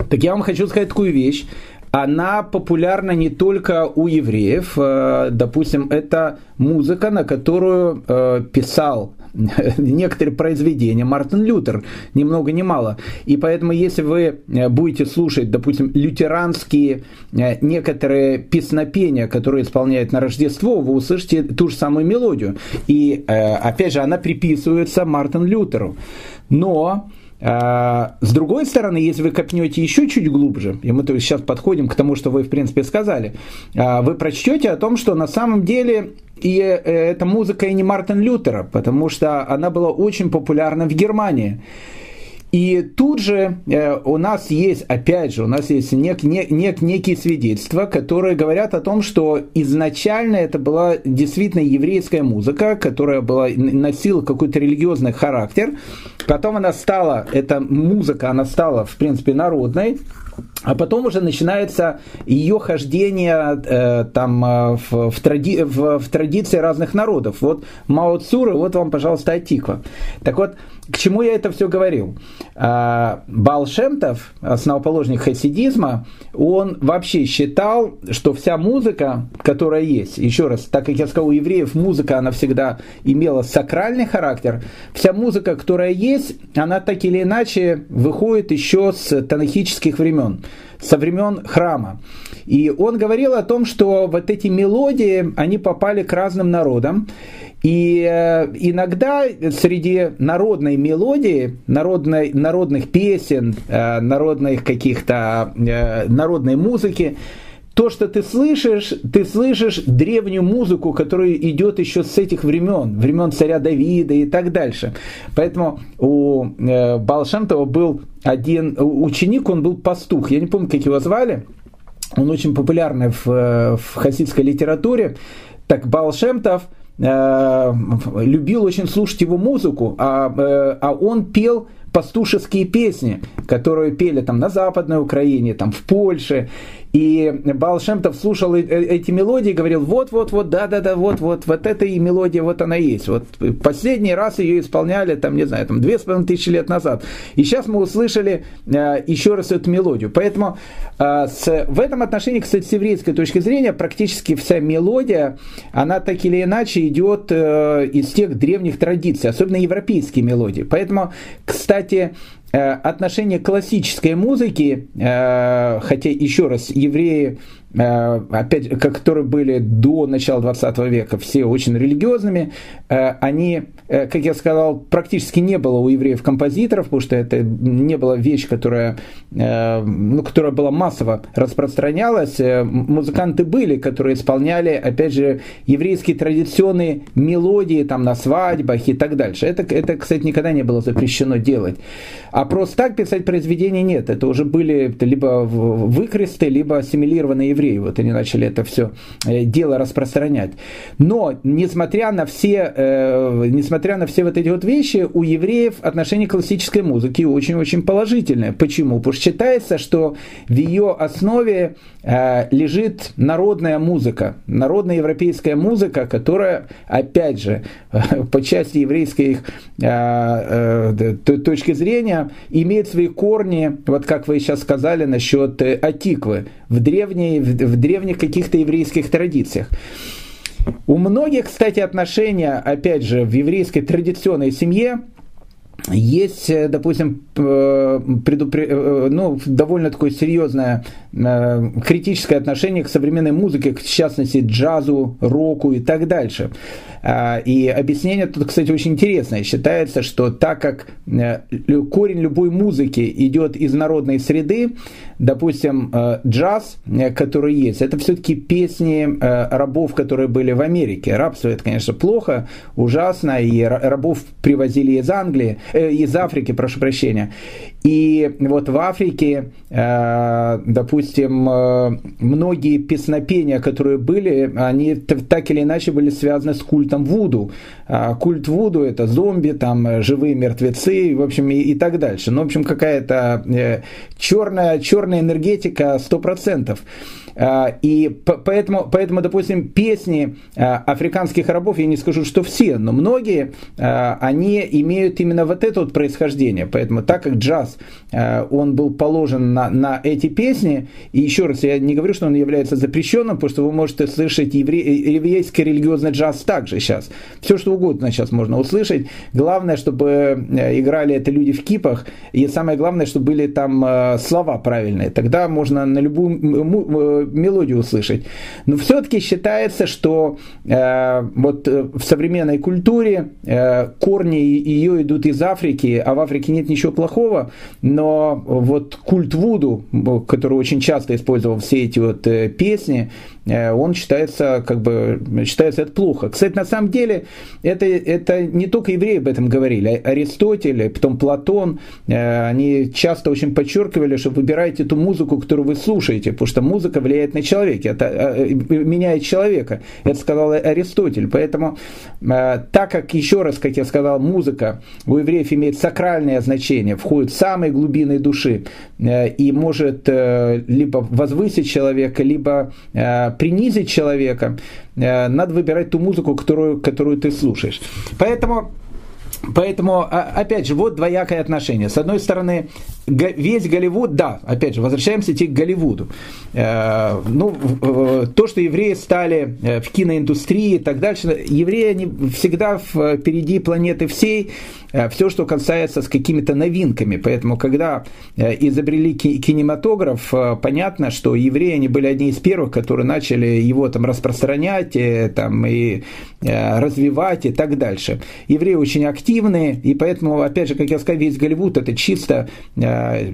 Так я вам хочу сказать такую вещь. Она популярна не только у евреев. Э, допустим, это музыка, на которую э, писал [laughs] некоторые произведения Мартин Лютер, ни много ни мало. И поэтому, если вы э, будете слушать, допустим, лютеранские некоторые песнопения, которые исполняют на Рождество, вы услышите ту же самую мелодию. И, опять же, она приписывается Мартин Лютеру. Но с другой стороны, если вы копнете еще чуть глубже, и мы сейчас подходим к тому, что вы, в принципе, сказали, а, вы прочтете о том, что на самом деле и э, эта музыка и не Мартин Лютера, потому что она была очень популярна в Германии. И тут же э, у нас есть, опять же, у нас есть нек, нек, нек, некие свидетельства, которые говорят о том, что изначально это была действительно еврейская музыка, которая была, носила какой-то религиозный характер. Потом она стала, эта музыка, она стала, в принципе, народной. А потом уже начинается ее хождение э, там э, в, в, тради, в, в традиции разных народов. Вот Мао Цура, вот вам, пожалуйста, Атиква. Так вот, к чему я это все говорил? А, Балшемтов, основоположник хасидизма, он вообще считал, что вся музыка, которая есть, еще раз, так как я сказал, у евреев музыка, она всегда имела сакральный характер, вся музыка, которая есть, она так или иначе выходит еще с танахических времен со времен храма. И он говорил о том, что вот эти мелодии, они попали к разным народам. И э, иногда среди народной мелодии, народной, народных песен, э, народных каких-то э, народной музыки, то, что ты слышишь, ты слышишь древнюю музыку, которая идет еще с этих времен, времен царя Давида и так дальше. Поэтому у Балшемтова был один ученик, он был пастух, я не помню, как его звали, он очень популярный в, в хасидской литературе. Так Балшемтов – любил очень слушать его музыку, а, э, а он пел пастушеские песни, которые пели там на Западной Украине, там в Польше. И Балшемтов слушал э, эти мелодии и говорил, вот-вот-вот, да-да-да, вот-вот, вот эта и мелодия, вот она есть. Вот последний раз ее исполняли, там, не знаю, там, две с половиной тысячи лет назад. И сейчас мы услышали э, еще раз эту мелодию. Поэтому э, с, в этом отношении, кстати, с еврейской точки зрения, практически вся мелодия, она так или иначе идет э, из тех древних традиций, особенно европейские мелодии. Поэтому, кстати, Э, отношение классической музыки, э, хотя еще раз, евреи опять, которые были до начала 20 века, все очень религиозными, э, они, э, как я сказал, практически не было у евреев композиторов, потому что это не была вещь, которая, ну, которая была массово распространялась. Музыканты были, которые исполняли, опять же, еврейские традиционные мелодии там на свадьбах и так дальше. Это, это, кстати, никогда не было запрещено делать. А просто так писать произведения нет. Это уже были либо выкресты, либо ассимилированные евреи. Вот они начали это все э, дело распространять. Но, несмотря на все, э, несмотря на все вот эти вот вещи, у евреев отношение к классической музыке очень-очень положительное. Почему? Потому что считается, что в ее основе э, лежит народная музыка, народная европейская музыка, которая, опять же, по части еврейской точки зрения, имеет свои корни, вот как вы сейчас сказали насчет Атиквы, в древней, в древних каких-то еврейских традициях. У многих, кстати, отношения, опять же, в еврейской традиционной семье есть, э, допустим, э, предупре... Э, ну, довольно такое серьезное критическое отношение к современной музыке, в частности джазу, року и так дальше. А, и объяснение тут, кстати, очень интересное. Считается, что так как корень любой музыки идет из народной среды, допустим, джаз, который есть, это все-таки песни рабов, которые были в Америке. Рабство это, конечно, плохо, ужасно, и рабов привозили из Англии, э, из Африки, прошу прощения. И вот в Африке, э, допустим, э, многие песнопения, которые были, они так или иначе были связаны с культом Вуду. А культ Вуду это зомби, там живые мертвецы, в общем, и, и так дальше. Ну, в общем, какая-то э, черная, черная энергетика 100%. А, и поэтому, поэтому, допустим, песни а, африканских рабов, я не скажу, что все, но многие, а, они имеют именно вот это вот происхождение. Поэтому так как джаз, он был положен на, на эти песни, и еще раз, я не говорю, что он является запрещенным, потому что вы можете слышать евре, еврейский религиозный джаз также сейчас. Все, что угодно сейчас можно услышать. Главное, чтобы играли это люди в кипах, и самое главное, чтобы были там слова правильные. Тогда можно на любую мелодию услышать. Но все-таки считается, что э, вот в современной культуре э, корни ее идут из Африки, а в Африке нет ничего плохого, но вот культ Вуду, который очень часто использовал все эти вот э, песни, Э, он считается, как бы, считается это плохо. Кстати, на самом деле, это, это не только евреи об этом говорили. Аристотель, потом Платон, э, они часто очень подчеркивали, что выбирайте ту музыку, которую вы слушаете, потому что музыка влияет на человека, это э, меняет человека. Это сказал Аристотель. Поэтому, так как, еще раз, как я сказал, музыка у евреев имеет сакральное значение, входит в самые глубины души и может либо возвысить человека, либо принизить человека, э, надо выбирать ту музыку, которую, которую ты слушаешь. Поэтому Поэтому, а, опять же, вот двоякое отношение. С одной стороны, весь Голливуд, да, опять же, возвращаемся к Голливуду. Э, ну, то, что евреи стали э, в киноиндустрии и так дальше, евреи они всегда впереди планеты всей, Э, все, что касается с какими-то новинками. Поэтому, когда э, изобрели кинематограф, э, понятно, что евреи они были одни из первых, которые начали его там распространять там, и развивать и так дальше. Евреи очень активные, и поэтому, опять же, как я сказал, весь Голливуд это чисто,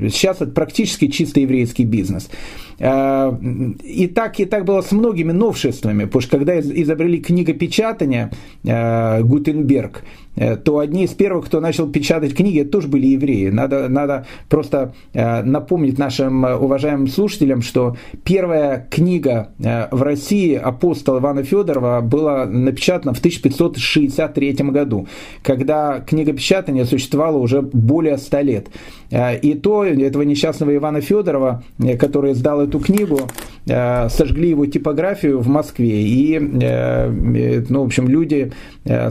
сейчас это практически чисто еврейский бизнес. И так, и так было с многими новшествами, потому что когда изобрели книгопечатание Гутенберг, Э, то одни из первых, кто начал печатать книги, тоже были евреи. Надо, надо просто э, напомнить нашим э, уважаемым слушателям, что первая книга в России апостола Ивана Федорова была напечатана в 1563 году, когда книгопечатание существовало уже более 100 лет. И то этого несчастного Ивана Федорова, который издал эту книгу, сожгли его типографию в Москве. И, ну, в общем, люди,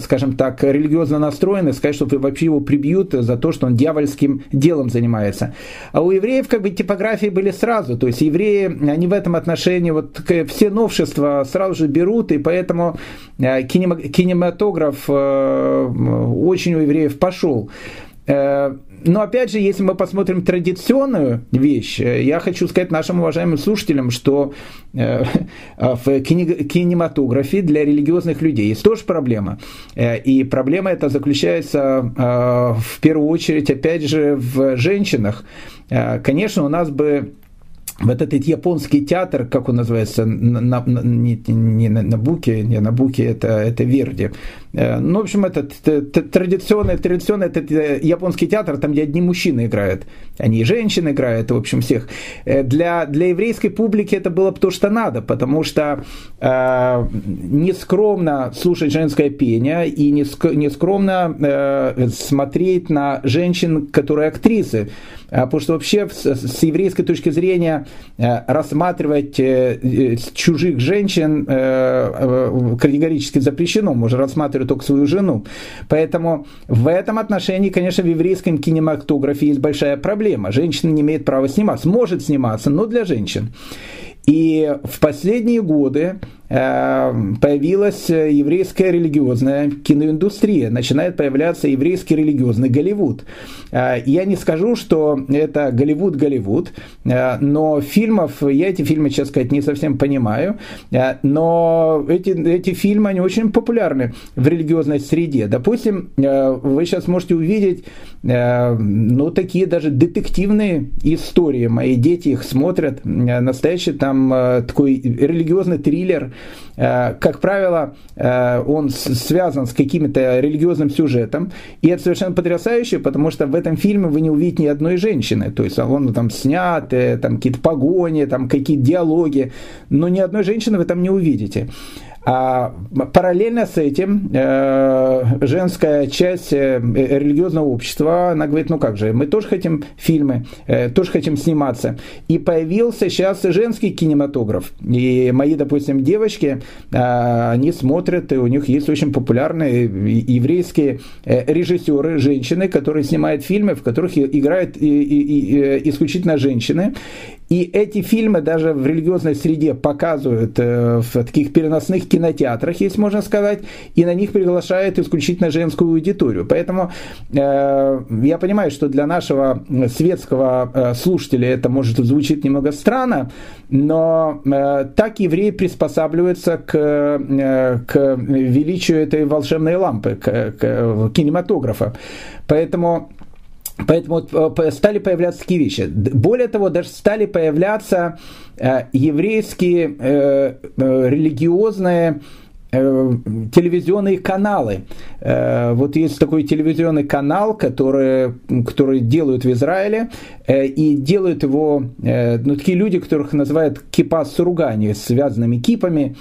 скажем так, религиозно религиозно настроены, сказать, что вообще его прибьют за то, что он дьявольским делом занимается. А у евреев как бы типографии были сразу, то есть евреи, они в этом отношении вот все новшества сразу же берут, и поэтому э, кинематограф э, очень у евреев пошел. Э, но опять же, если мы посмотрим традиционную вещь, э, я хочу сказать нашим уважаемым слушателям, что э, в кинематографе для религиозных людей есть тоже проблема. И проблема эта заключается в первую очередь, опять же, в женщинах. Конечно, у нас бы вот этот японский театр, как он называется, на, на, не, не на, на Буке, не на Буке, это, это Верди. Э, ну, в общем, это традиционный, традиционный этот э, японский театр, там, где одни мужчины играют, они и женщины играют, в общем, всех. Э, для, для еврейской публики это было бы то, что надо, потому что э, нескромно слушать женское пение и нескромно э, смотреть на женщин, которые актрисы. Потому что вообще с, еврейской точки зрения Э, рассматривать э, чужих женщин э, категорически запрещено, можно рассматривать только свою жену. Поэтому в этом отношении, конечно, в еврейском кинематографе есть большая проблема. Женщина не имеет права сниматься, может сниматься, но для женщин. И в последние годы Э, появилась еврейская религиозная киноиндустрия, начинает появляться еврейский религиозный Голливуд. Э, я не скажу, что это Голливуд-Голливуд, э, но фильмов, я эти фильмы, честно сказать, не совсем понимаю, но эти, эти фильмы, они очень популярны в религиозной среде. Допустим, вы сейчас можете увидеть, ну, такие даже детективные истории. Мои дети их смотрят, настоящий там такой религиозный триллер, Э, как правило, э, он связан с каким-то религиозным сюжетом, и это совершенно потрясающе, потому что в этом фильме вы не увидите ни одной женщины, то есть он там снят, э, там какие-то погони, там какие-то диалоги, но ни одной женщины вы там не увидите. А параллельно с этим э, женская часть э, религиозного общества, она говорит, ну как же, мы тоже хотим фильмы, э, тоже хотим сниматься. И появился сейчас женский кинематограф. И мои, допустим, девочки, они смотрят, и у них есть очень популярные еврейские режиссеры, женщины, которые снимают фильмы, в которых играют исключительно женщины. И эти фильмы даже в религиозной среде показывают в таких переносных кинотеатрах, если можно сказать, и на них приглашают исключительно женскую аудиторию. Поэтому я понимаю, что для нашего светского слушателя это может звучит немного странно, но так евреи приспосабливаются к, к величию этой волшебной лампы, к, к кинематографа. Поэтому Поэтому э, стали появляться такие вещи. Более того, даже стали появляться э, еврейские э, религиозные телевизионные каналы. Э, вот есть такой телевизионный канал, который, который делают в Израиле, э, и делают его ну, такие люди, которых называют кипа суругани, с связанными кипами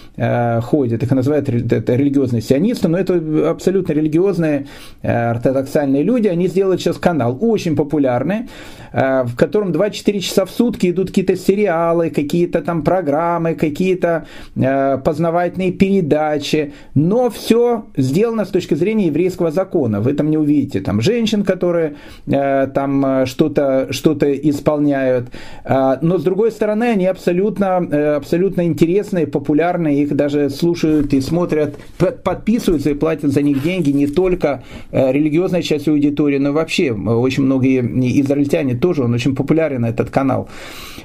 ходят, их называют это религиозные сионисты, но это абсолютно религиозные ортодоксальные люди, они сделают сейчас канал, очень популярный, в котором 24 часа в сутки идут какие-то сериалы, какие-то там программы, какие-то познавательные передачи, иначе, но все сделано с точки зрения еврейского закона. Вы там не увидите там женщин, которые э, там э, что-то что исполняют, э, но с другой стороны они абсолютно, э, абсолютно интересные, популярные, их даже слушают и смотрят, подписываются и платят за них деньги не только э, религиозная часть аудитории, но вообще очень многие израильтяне тоже, он очень популярен этот канал.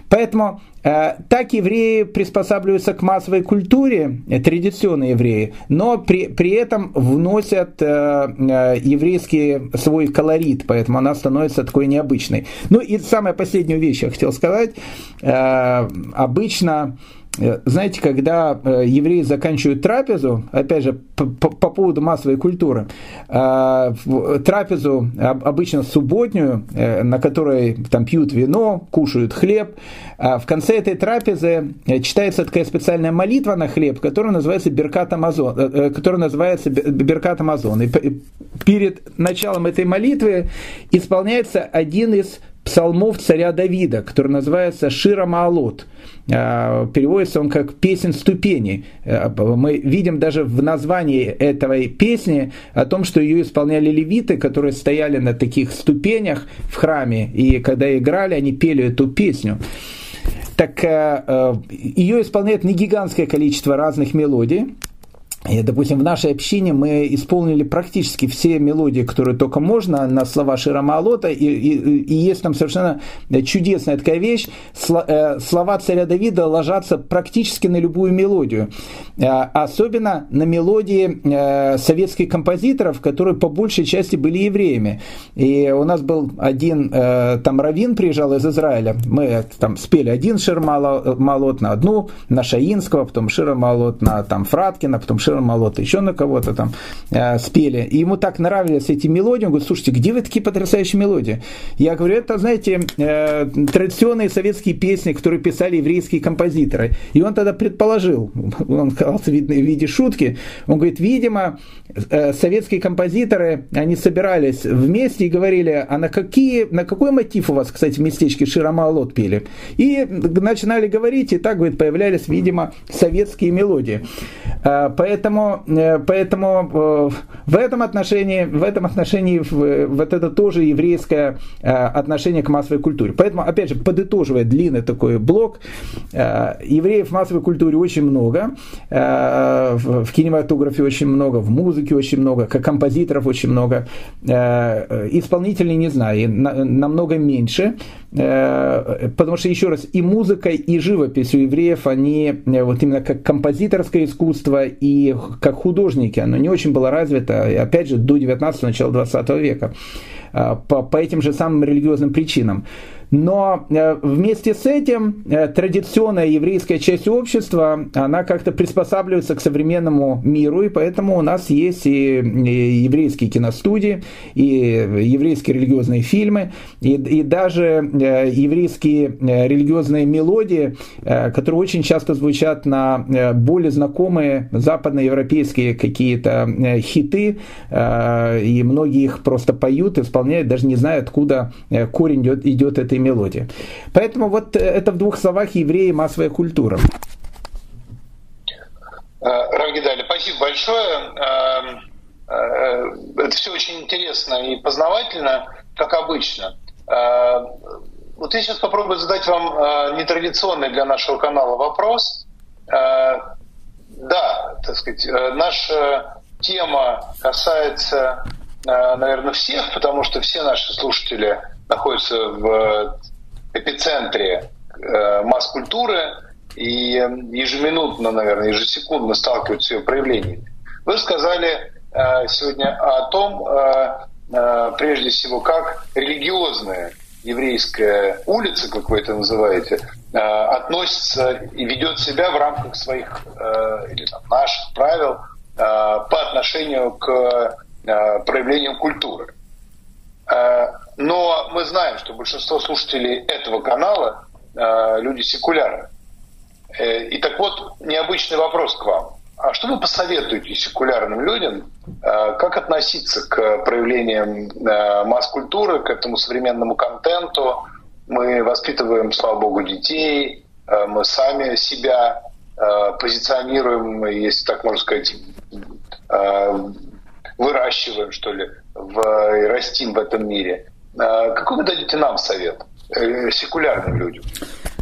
Поэтому Э, так евреи приспосабливаются к массовой культуре, э, традиционные евреи, но при, при этом вносят э, еврейский свой колорит, поэтому она становится такой необычной. Ну и самая последняя вещь я хотел сказать. Обычно Э, знаете, когда э, евреи заканчивают трапезу, опять же, по, по поводу массовой культуры, э, трапезу обычно субботнюю, на которой там пьют вино, кушают хлеб, в конце этой трапезы читается такая специальная молитва на хлеб, которая называется Беркат Амазон, которая называется Беркат Амазон. И перед началом этой молитвы исполняется один из псалмов царя Давида, который называется Шира Маалот. А, переводится он как «песнь ступени». А, мы видим даже в названии этой песни о том, что ее исполняли левиты, которые стояли на таких ступенях в храме, и когда играли, они пели эту песню так э, ее исполняет не гигантское количество разных мелодий, и, допустим, в нашей общине мы исполнили практически все мелодии, которые только можно, на слова Ширама Алота, и, и, и есть там совершенно чудесная такая вещь. Э, слова царя Давида ложатся практически на любую мелодию. Э, особенно на мелодии э, советских композиторов, которые по большей части были евреями. И у нас был один, там Равин приезжал из Израиля, мы там спели один Ширма Алот на одну, на Шаинского, потом Ширма Алот на там Фраткина, потом Шира Молота, еще на кого-то там э, спели. И ему так нравились эти мелодии. Он говорит, слушайте, где вы такие потрясающие мелодии? Я говорю, это, знаете, э, традиционные советские песни, которые писали еврейские композиторы. И он тогда предположил, [laughs] он сказал в виде шутки, он говорит, видимо, э, советские композиторы, они собирались вместе и говорили, а на, какие, на какой мотив у вас, кстати, в местечке Широмалот пели? И начинали говорить, и так, говорит, появлялись, видимо, советские мелодии. Э, поэтому Поэтому, э, поэтому э, в этом отношении, в этом отношении вот это тоже еврейское э, отношение к массовой культуре. Поэтому, опять же, подытоживая длинный такой блок, евреев в массовой культуре очень много, в кинематографе очень много, в музыке очень много, как композиторов очень много, исполнителей не знаю, намного меньше, потому что, еще раз, и музыка, и живопись у евреев, они вот именно как композиторское искусство и как художники, оно не очень было развито, и опять же, до 19 начала 20 века, а, по, по этим же самым религиозным причинам. Но э, вместе с этим э, традиционная еврейская часть общества, она как-то приспосабливается к современному миру, и поэтому у нас есть и еврейские киностудии, и еврейские религиозные фильмы, и, и даже э, еврейские религиозные мелодии, которые очень часто звучат на более знакомые западноевропейские какие-то хиты, и многие их просто поют, исполняют, даже не зная, откуда корень идет, идет этой этой мелодии. Поэтому вот э, это в двух словах евреи массовая культура. Э, Равгидали, спасибо большое. Эм, э, это все очень интересно и познавательно, как обычно. вот я сейчас попробую задать вам нетрадиционный для нашего канала вопрос. Да, так сказать, наша тема касается, наверное, всех, потому что все наши слушатели находятся в эпицентре э, масс-культуры и ежеминутно, наверное, ежесекундно сталкиваются с ее проявлениями. Вы сказали э, сегодня о том, э, э, прежде всего, как религиозная еврейская улица, как вы это называете, э, относится и ведет себя в рамках своих э, или там, наших правил э, по отношению к проявлениям культуры. Но мы знаем, что большинство слушателей этого канала люди секулярны. И так вот, необычный вопрос к вам. А что вы посоветуете секулярным людям, э, как относиться к проявлениям э, масс-культуры, к этому современному контенту? Мы воспитываем, слава богу, детей, э, мы сами себя позиционируем, если так можно сказать, выращиваем, что ли, в, и растим в этом мире. Какой вы дадите нам совет, секулярным людям?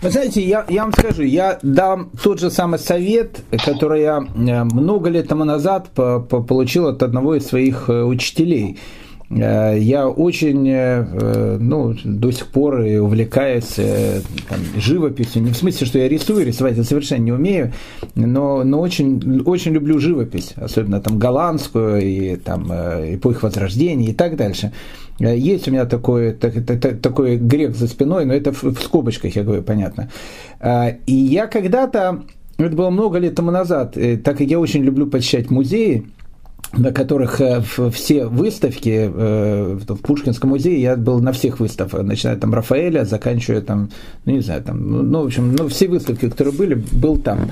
Вы знаете, я, я вам скажу, я дам тот же самый совет, который я э, много лет тому назад по, по, получил от одного из своих э, учителей. Э, я очень, ну, до сих пор увлекаюсь там, живописью. Не в смысле, что я рисую, рисовать я совершенно не умею, но, но очень, очень люблю живопись, особенно там голландскую и там эпохи Возрождения и так дальше. Э, есть у меня такой, так, так, такой грех за спиной, но это в, в скобочках, я говорю, понятно. Э, и я когда-то, это было много лет тому назад, э, так как я очень люблю посещать музеи, на которых все выставки в Пушкинском музее, я был на всех выставках, начиная там Рафаэля, заканчивая там, ну не знаю, там, ну, ну в общем, ну, все выставки, которые были, был там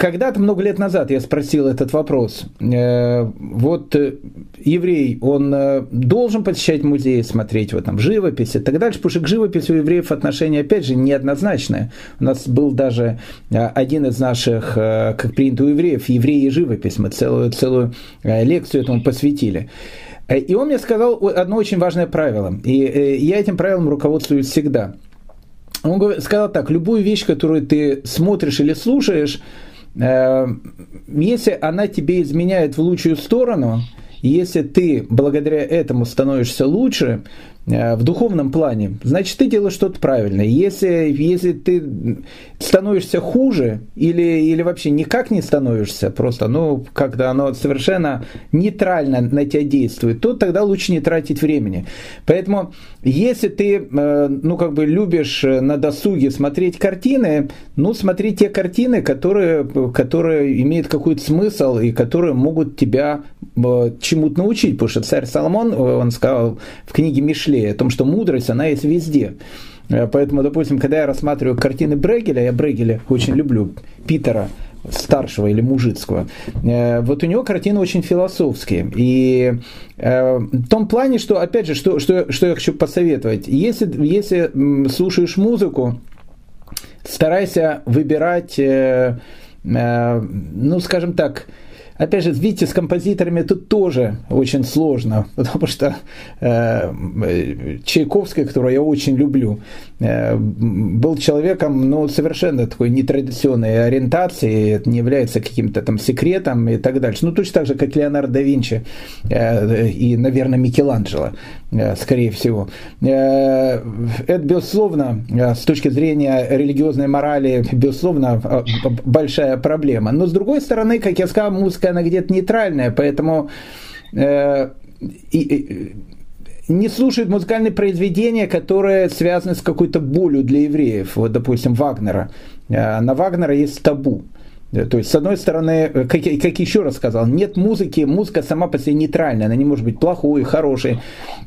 когда-то много лет назад я спросил этот вопрос. Э, вот э, еврей, он э, должен посещать музеи, смотреть вот там живопись и так дальше, потому что к живописи у евреев отношение, опять же, неоднозначное. У нас был даже один из наших, как принято у евреев, евреи и живопись. Мы целую, целую лекцию этому посвятили. И он мне сказал одно очень важное правило. И я этим правилом руководствуюсь всегда. Он сказал так, любую вещь, которую ты смотришь или слушаешь, если она тебе изменяет в лучшую сторону, если ты благодаря этому становишься лучше, Э, в духовном плане, значит, ты делаешь что-то правильное. Если, если ты становишься хуже или, или вообще никак не становишься, просто, ну, когда оно совершенно нейтрально на тебя действует, то тогда лучше не тратить времени. Поэтому, если ты, э, ну, как бы любишь на досуге смотреть картины, ну, смотри те картины, которые, которые имеют какой-то смысл и которые могут тебя э, чему-то научить. Потому что царь Соломон, он сказал в книге Мишле, о том, что мудрость, она есть везде. Э, поэтому, допустим, когда я рассматриваю картины Брегеля, я Брегеля очень люблю, Питера, старшего или мужицкого, э, вот у него картины очень философские. И э, в том плане, что, опять же, что, что, что я хочу посоветовать, если, если слушаешь музыку, старайся выбирать, ну, скажем так, Опять же, видите, с композиторами тут тоже очень сложно, [laughs] потому что э, Чайковский, которого я очень люблю, э, был человеком ну, совершенно такой нетрадиционной ориентации, это не является каким-то там секретом и так дальше. Ну, точно так же, как Леонардо да Винчи э, и, наверное, Микеланджело, скорее всего. Э, это, безусловно, э, с точки зрения религиозной морали, безусловно, э, большая проблема. Но, с другой стороны, как я сказал, музыка она где-то нейтральная, поэтому э, не слушают музыкальные произведения, которые связаны с какой-то болью для евреев. Вот, допустим, Вагнера. Э, на Вагнера есть табу. Э, то есть, с одной стороны, э, как, как еще раз сказал, нет музыки, музыка сама по себе нейтральная, она не может быть плохой, хорошей.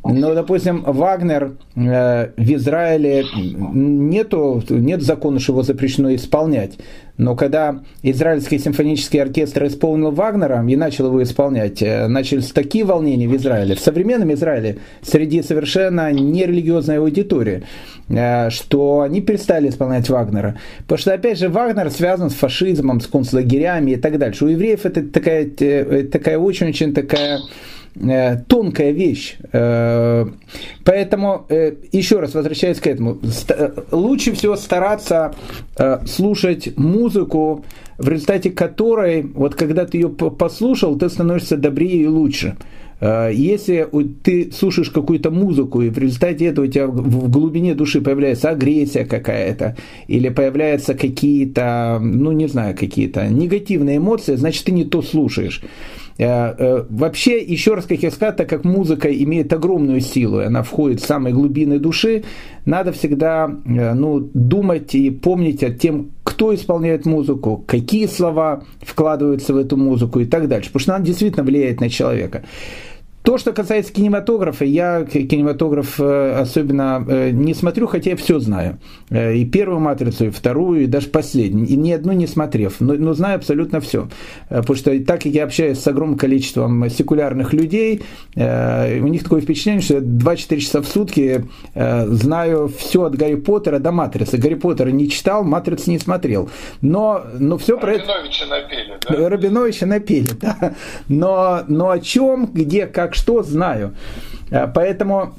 Но, допустим, Вагнер э, в Израиле нету, нет закона, что его запрещено исполнять. Но когда Израильский симфонический оркестр исполнил Вагнера и начал его исполнять, э, начались такие волнения в Израиле, в современном Израиле, среди совершенно нерелигиозной аудитории, э, что они перестали исполнять Вагнера. Потому что, опять же, Вагнер связан с фашизмом, с концлагерями и так дальше. У евреев это такая, э, такая очень-очень такая тонкая вещь. Э, поэтому, э, еще раз возвращаясь к этому, лучше всего стараться э, слушать музыку, в результате которой, вот когда ты ее послушал, ты становишься добрее и лучше. Э, если ты слушаешь какую-то музыку, и в результате этого у тебя в глубине души появляется агрессия какая-то, или появляются какие-то, ну не знаю, какие-то негативные эмоции, значит ты не то слушаешь. Э, э, вообще, еще раз, как я сказал, так как музыка имеет огромную силу, и она входит в самые глубины души, надо всегда ну, думать и помнить о тем, кто исполняет музыку, какие слова вкладываются в эту музыку и так дальше. Потому что она действительно влияет на человека. То, что касается кинематографа, я кинематограф э, особенно э, не смотрю, хотя я все знаю. Э, и первую матрицу, и вторую, и даже последнюю. И ни одну не смотрев, но, но знаю абсолютно все. Потому что так как я общаюсь с огромным количеством секулярных людей, у них такое впечатление, что я 2-4 часа в сутки знаю все от Гарри Поттера до Матрицы. Гарри Поттера не читал, Матрицу не смотрел. Но, но все про это... Рабиновича напели, да? Рабиновича напели, [laughs] да. Но, но о чем, где, как что знаю. Э, поэтому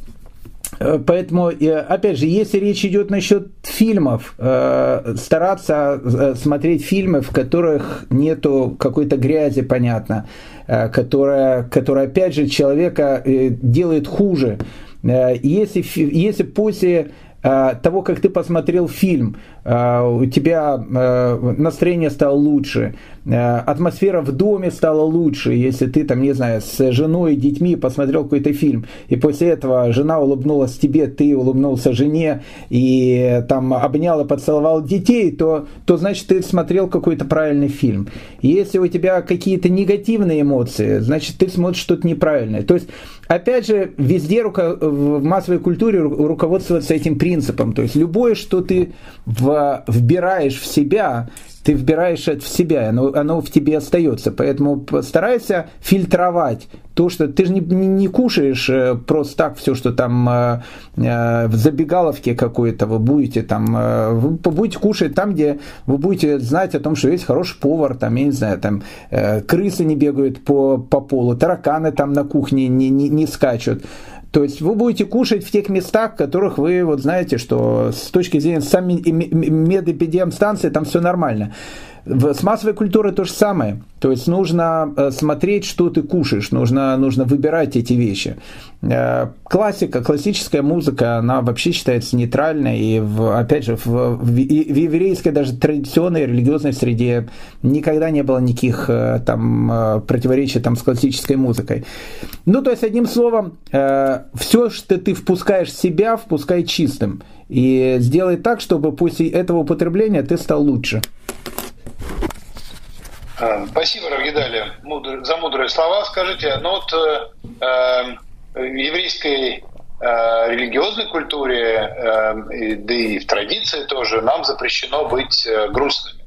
э, Поэтому, опять же, если речь идет насчет фильмов, э, стараться смотреть фильмы, в которых нету какой-то грязи, понятно, которая, которая, опять же, человека делает хуже. Если, если после того, как ты посмотрел фильм, у тебя настроение стало лучше, атмосфера в доме стала лучше, если ты там, не знаю, с женой и детьми посмотрел какой-то фильм, и после этого жена улыбнулась тебе, ты улыбнулся жене, и там обнял и поцеловал детей, то, то значит ты смотрел какой-то правильный фильм. Если у тебя какие-то негативные эмоции, значит ты смотришь что-то неправильное. То есть Опять же, везде в массовой культуре руководствоваться этим принципом. То есть любое, что ты вбираешь в себя, ты вбираешь это в себя, оно, оно в тебе остается. Поэтому постарайся фильтровать то, что ты же не, не кушаешь э, просто так все, что там э, э, в забегаловке какой-то вы будете там, э, вы будете кушать там, где вы будете знать о том, что есть хороший повар, там, я не знаю, там э, крысы не бегают по, по полу, тараканы там на кухне не, не, не скачут. То есть вы будете кушать в тех местах, в которых вы вот знаете, что с точки зрения медэпидемстанции там все нормально. С массовой культурой то же самое. То есть нужно э, смотреть, что ты кушаешь, нужно, нужно выбирать эти вещи. Э, классика, классическая музыка, она вообще считается нейтральной. И, в, опять же, в, в, в еврейской, даже традиционной религиозной среде никогда не было никаких э, там, противоречий там, с классической музыкой. Ну, то есть, одним словом, все, что ты впускаешь в себя, впускай чистым. И сделай так, чтобы после этого употребления ты стал лучше. А, спасибо, Равгидали, за мудрые слова. Скажите, ну вот э, э еврейской э, религиозной культуре, э, да и в традиции тоже, нам запрещено быть э, грустными.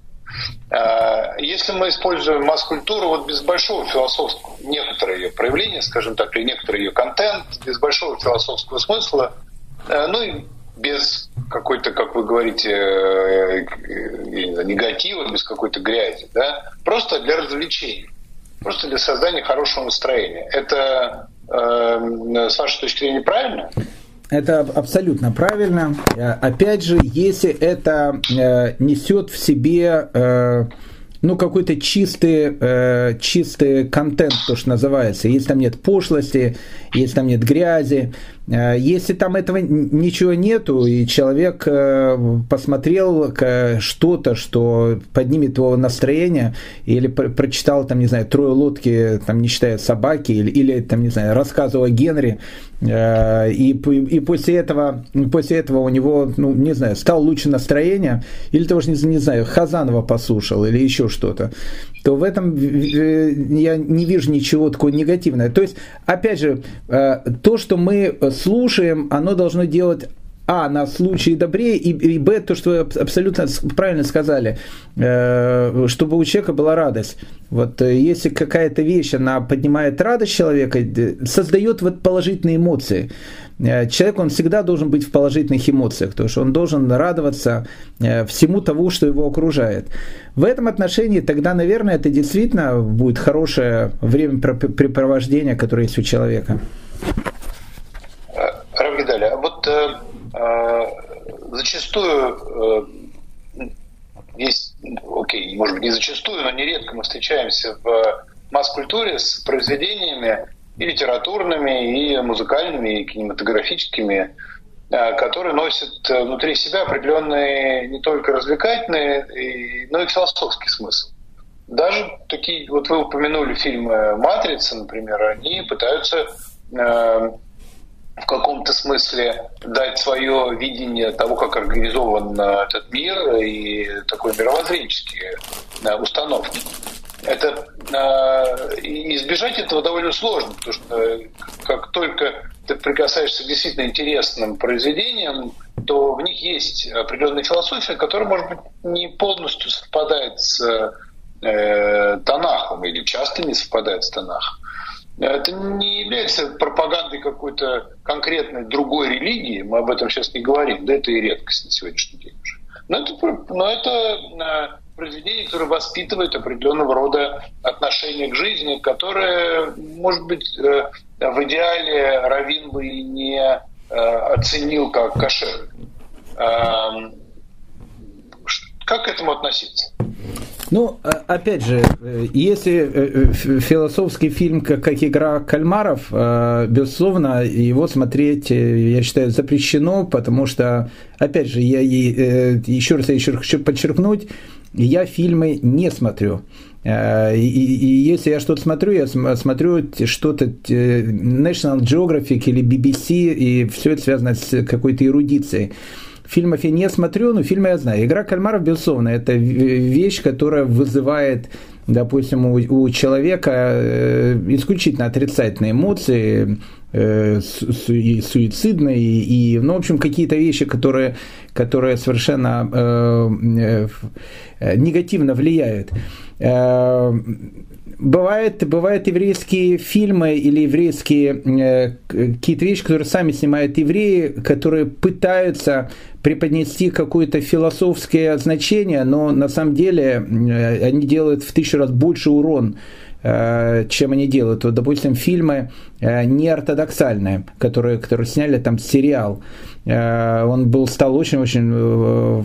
Э, если мы используем масс-культуру вот без большого философского, некоторые ее проявления, скажем так, или некоторый ее контент, без большого философского смысла, э, ну и без какой-то, как вы говорите, э, негатива, без какой-то грязи, да, просто для развлечения, просто для создания хорошего настроения. Это э, с вашей точки зрения правильно? Это абсолютно правильно. Э, опять же, если это э, несет в себе ну, какой-то чистый, э, чистый контент, то, что называется. Если там нет пошлости, если там нет грязи, если там этого ничего нету, и человек э, посмотрел что-то, что поднимет его настроение, или прочитал, там, не знаю, «Трое лодки», там, не считая собаки, или, или там, не знаю, рассказывал о Генри, э, и, и после, этого, после этого у него, ну, не знаю, стало лучше настроение, или того же, не, знаю, Хазанова послушал, или еще что-то, то в этом я не вижу ничего такого негативного. То есть, опять же, Э, то, что мы слушаем, оно должно делать а, на случай добрее, и, и б, то, что вы абсолютно правильно сказали, э, чтобы у человека была радость. Вот э, если какая-то вещь, она поднимает радость человека, создает вот положительные эмоции. человек, он всегда должен быть в положительных эмоциях, то есть он должен радоваться всему того, что его окружает. В этом отношении тогда, наверное, это действительно будет хорошее времяпрепровождение, которое есть у человека. Равгидаля, а вот э, э, зачастую э, есть, окей, может быть, не зачастую, но нередко мы встречаемся в масс-культуре с произведениями и литературными, и музыкальными, и кинематографическими, э, которые носят внутри себя определенные не только развлекательные, но и философский смысл. Даже такие, вот вы упомянули фильмы «Матрица», например, они пытаются э, в каком-то смысле дать свое видение того, как организован э, этот мир и такой мировоззренческие э, установки. Это э, избежать этого довольно сложно, потому что как только ты прикасаешься к действительно интересным произведениям, то в них есть определенная философия, которая, может быть, не полностью совпадает с э, Танахом или часто не совпадает с Танахом. Это не является пропагандой какой-то конкретной другой религии, мы об этом сейчас не говорим, да это и редкость на сегодняшний день уже. Но это, но это э, произведение, которое воспитывает определенного рода отношение к жизни, которое, может быть, э, в идеале Равин бы и не э, оценил как кошер. Как к этому относиться? Ну, а, опять же, э, если э, э, философский фильм как, «Игра кальмаров», безусловно, его смотреть, я считаю, запрещено, потому что, опять же, я еще раз я еще хочу подчеркнуть, я фильмы не смотрю. И, и если я что-то смотрю, я смотрю что-то National Geographic или BBC, и все это связано с какой-то эрудицией. Фильмов я не смотрю, но фильмы я знаю. Игра кальмаров, безусловно, это вещь, которая вызывает допустим, у, у человека э, исключительно отрицательные эмоции, э, су, суицидные, и, и, ну, в общем, какие-то вещи, которые, которые совершенно э, э, негативно влияют. Э, бывает, бывают еврейские фильмы или еврейские э, какие-то вещи, которые сами снимают евреи, которые пытаются преподнести какое-то философское значение, но на самом деле э, они делают в тысячу раз больше урон э, чем они делают. Вот, допустим, фильмы э, неортодоксальные, которые, которые сняли там сериал. Он был, стал очень-очень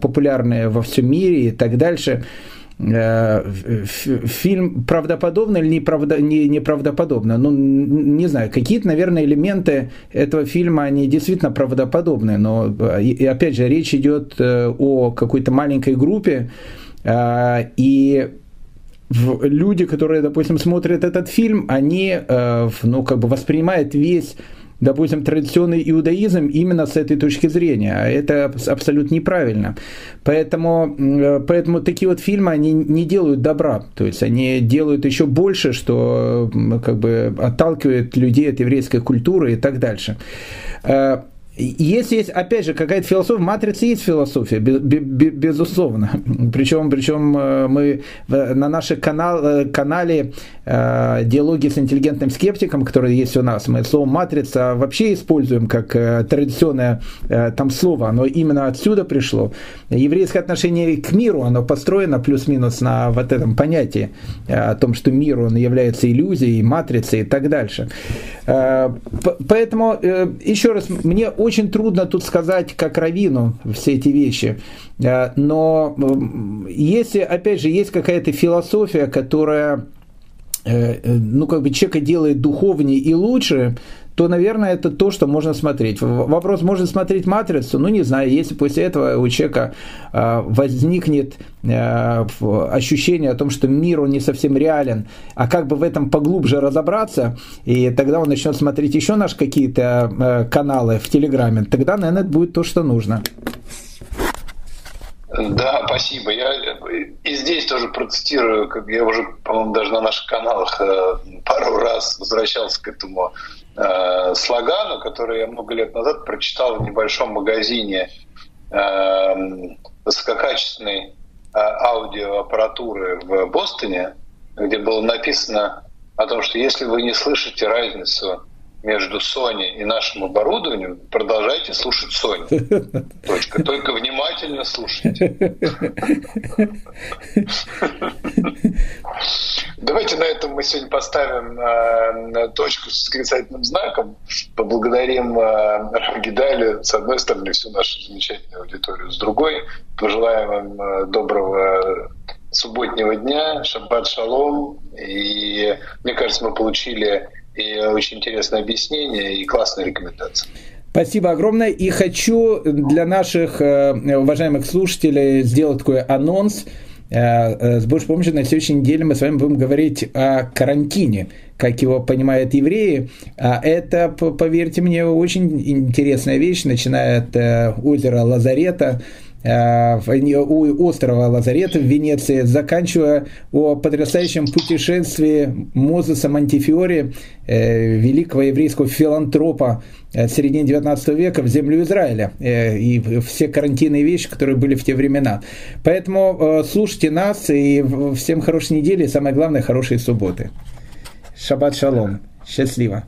популярный во всем мире и так дальше. Э, фильм правдоподобно или неправда, не, неправдоподобно. Ну, не знаю, какие-то, наверное, элементы этого фильма, они действительно правдоподобны, но, и, опять же, речь идет э, о какой-то маленькой группе, э, и люди, которые, допустим, смотрят этот фильм, они, ну, как бы воспринимают весь допустим, традиционный иудаизм именно с этой точки зрения. А это абсолютно неправильно. Поэтому, э, поэтому такие вот фильмы, они не делают добра. То есть они делают еще больше, что как бы отталкивает людей от еврейской культуры и так дальше. Если есть, опять же, какая-то философия, матрица есть философия, безусловно. [laughs] Причем, причем э, мы на нашем канал, э, канале э, «Диалоги с интеллигентным скептиком», который есть у нас, мы слово «матрица» вообще используем как традиционное там слово, оно именно отсюда пришло. Еврейское отношение к миру, оно построено плюс-минус на вот этом понятии о том, что мир, он является иллюзией, матрицей и так дальше. Поэтому, еще раз, мне очень очень трудно тут сказать, как равину все эти вещи. Э, но если, опять же, есть какая-то философия, которая э, э, ну, как бы человека делает духовнее и лучше, то, наверное, это то, что можно смотреть. Вопрос, можно смотреть «Матрицу»? Ну, не знаю, если после этого у человека а, возникнет а, ощущение о том, что мир, он не совсем реален, а как бы в этом поглубже разобраться, и тогда он начнет смотреть еще наши какие-то а, каналы в Телеграме, тогда, наверное, это будет то, что нужно. Да, спасибо. Я и здесь тоже процитирую, как я уже, по-моему, даже на наших каналах э, пару раз возвращался к этому э, слогану, который я много лет назад прочитал в небольшом магазине э, высококачественной э, аудиоаппаратуры в Бостоне, где было написано о том, что если вы не слышите разницу между Sony и нашим оборудованием, продолжайте слушать Sony. Точка. Только внимательно слушайте. Давайте на этом мы сегодня поставим э, точку с отрицательным знаком. Поблагодарим э, Рамгидали с одной стороны всю нашу замечательную аудиторию, с другой пожелаем вам э, доброго субботнего дня, шаббат шалом. И мне кажется, мы получили и очень интересное объяснение и классные рекомендации. Спасибо огромное. И хочу для наших э, уважаемых слушателей сделать такой анонс. Э, э, с Божьей помощью на следующей неделе мы с вами будем говорить о карантине, как его понимают евреи. А это, поверьте мне, очень интересная вещь, начиная от озера Лазарета, у острова Лазарета в Венеции, заканчивая о потрясающем путешествии Мозеса Монтифиори, э, великого еврейского филантропа э, середины 19 века в землю Израиля и все карантинные вещи, которые были в те времена. Поэтому слушайте нас и всем хорошей недели и самое главное, хорошей субботы. Шаббат шалом. Счастливо.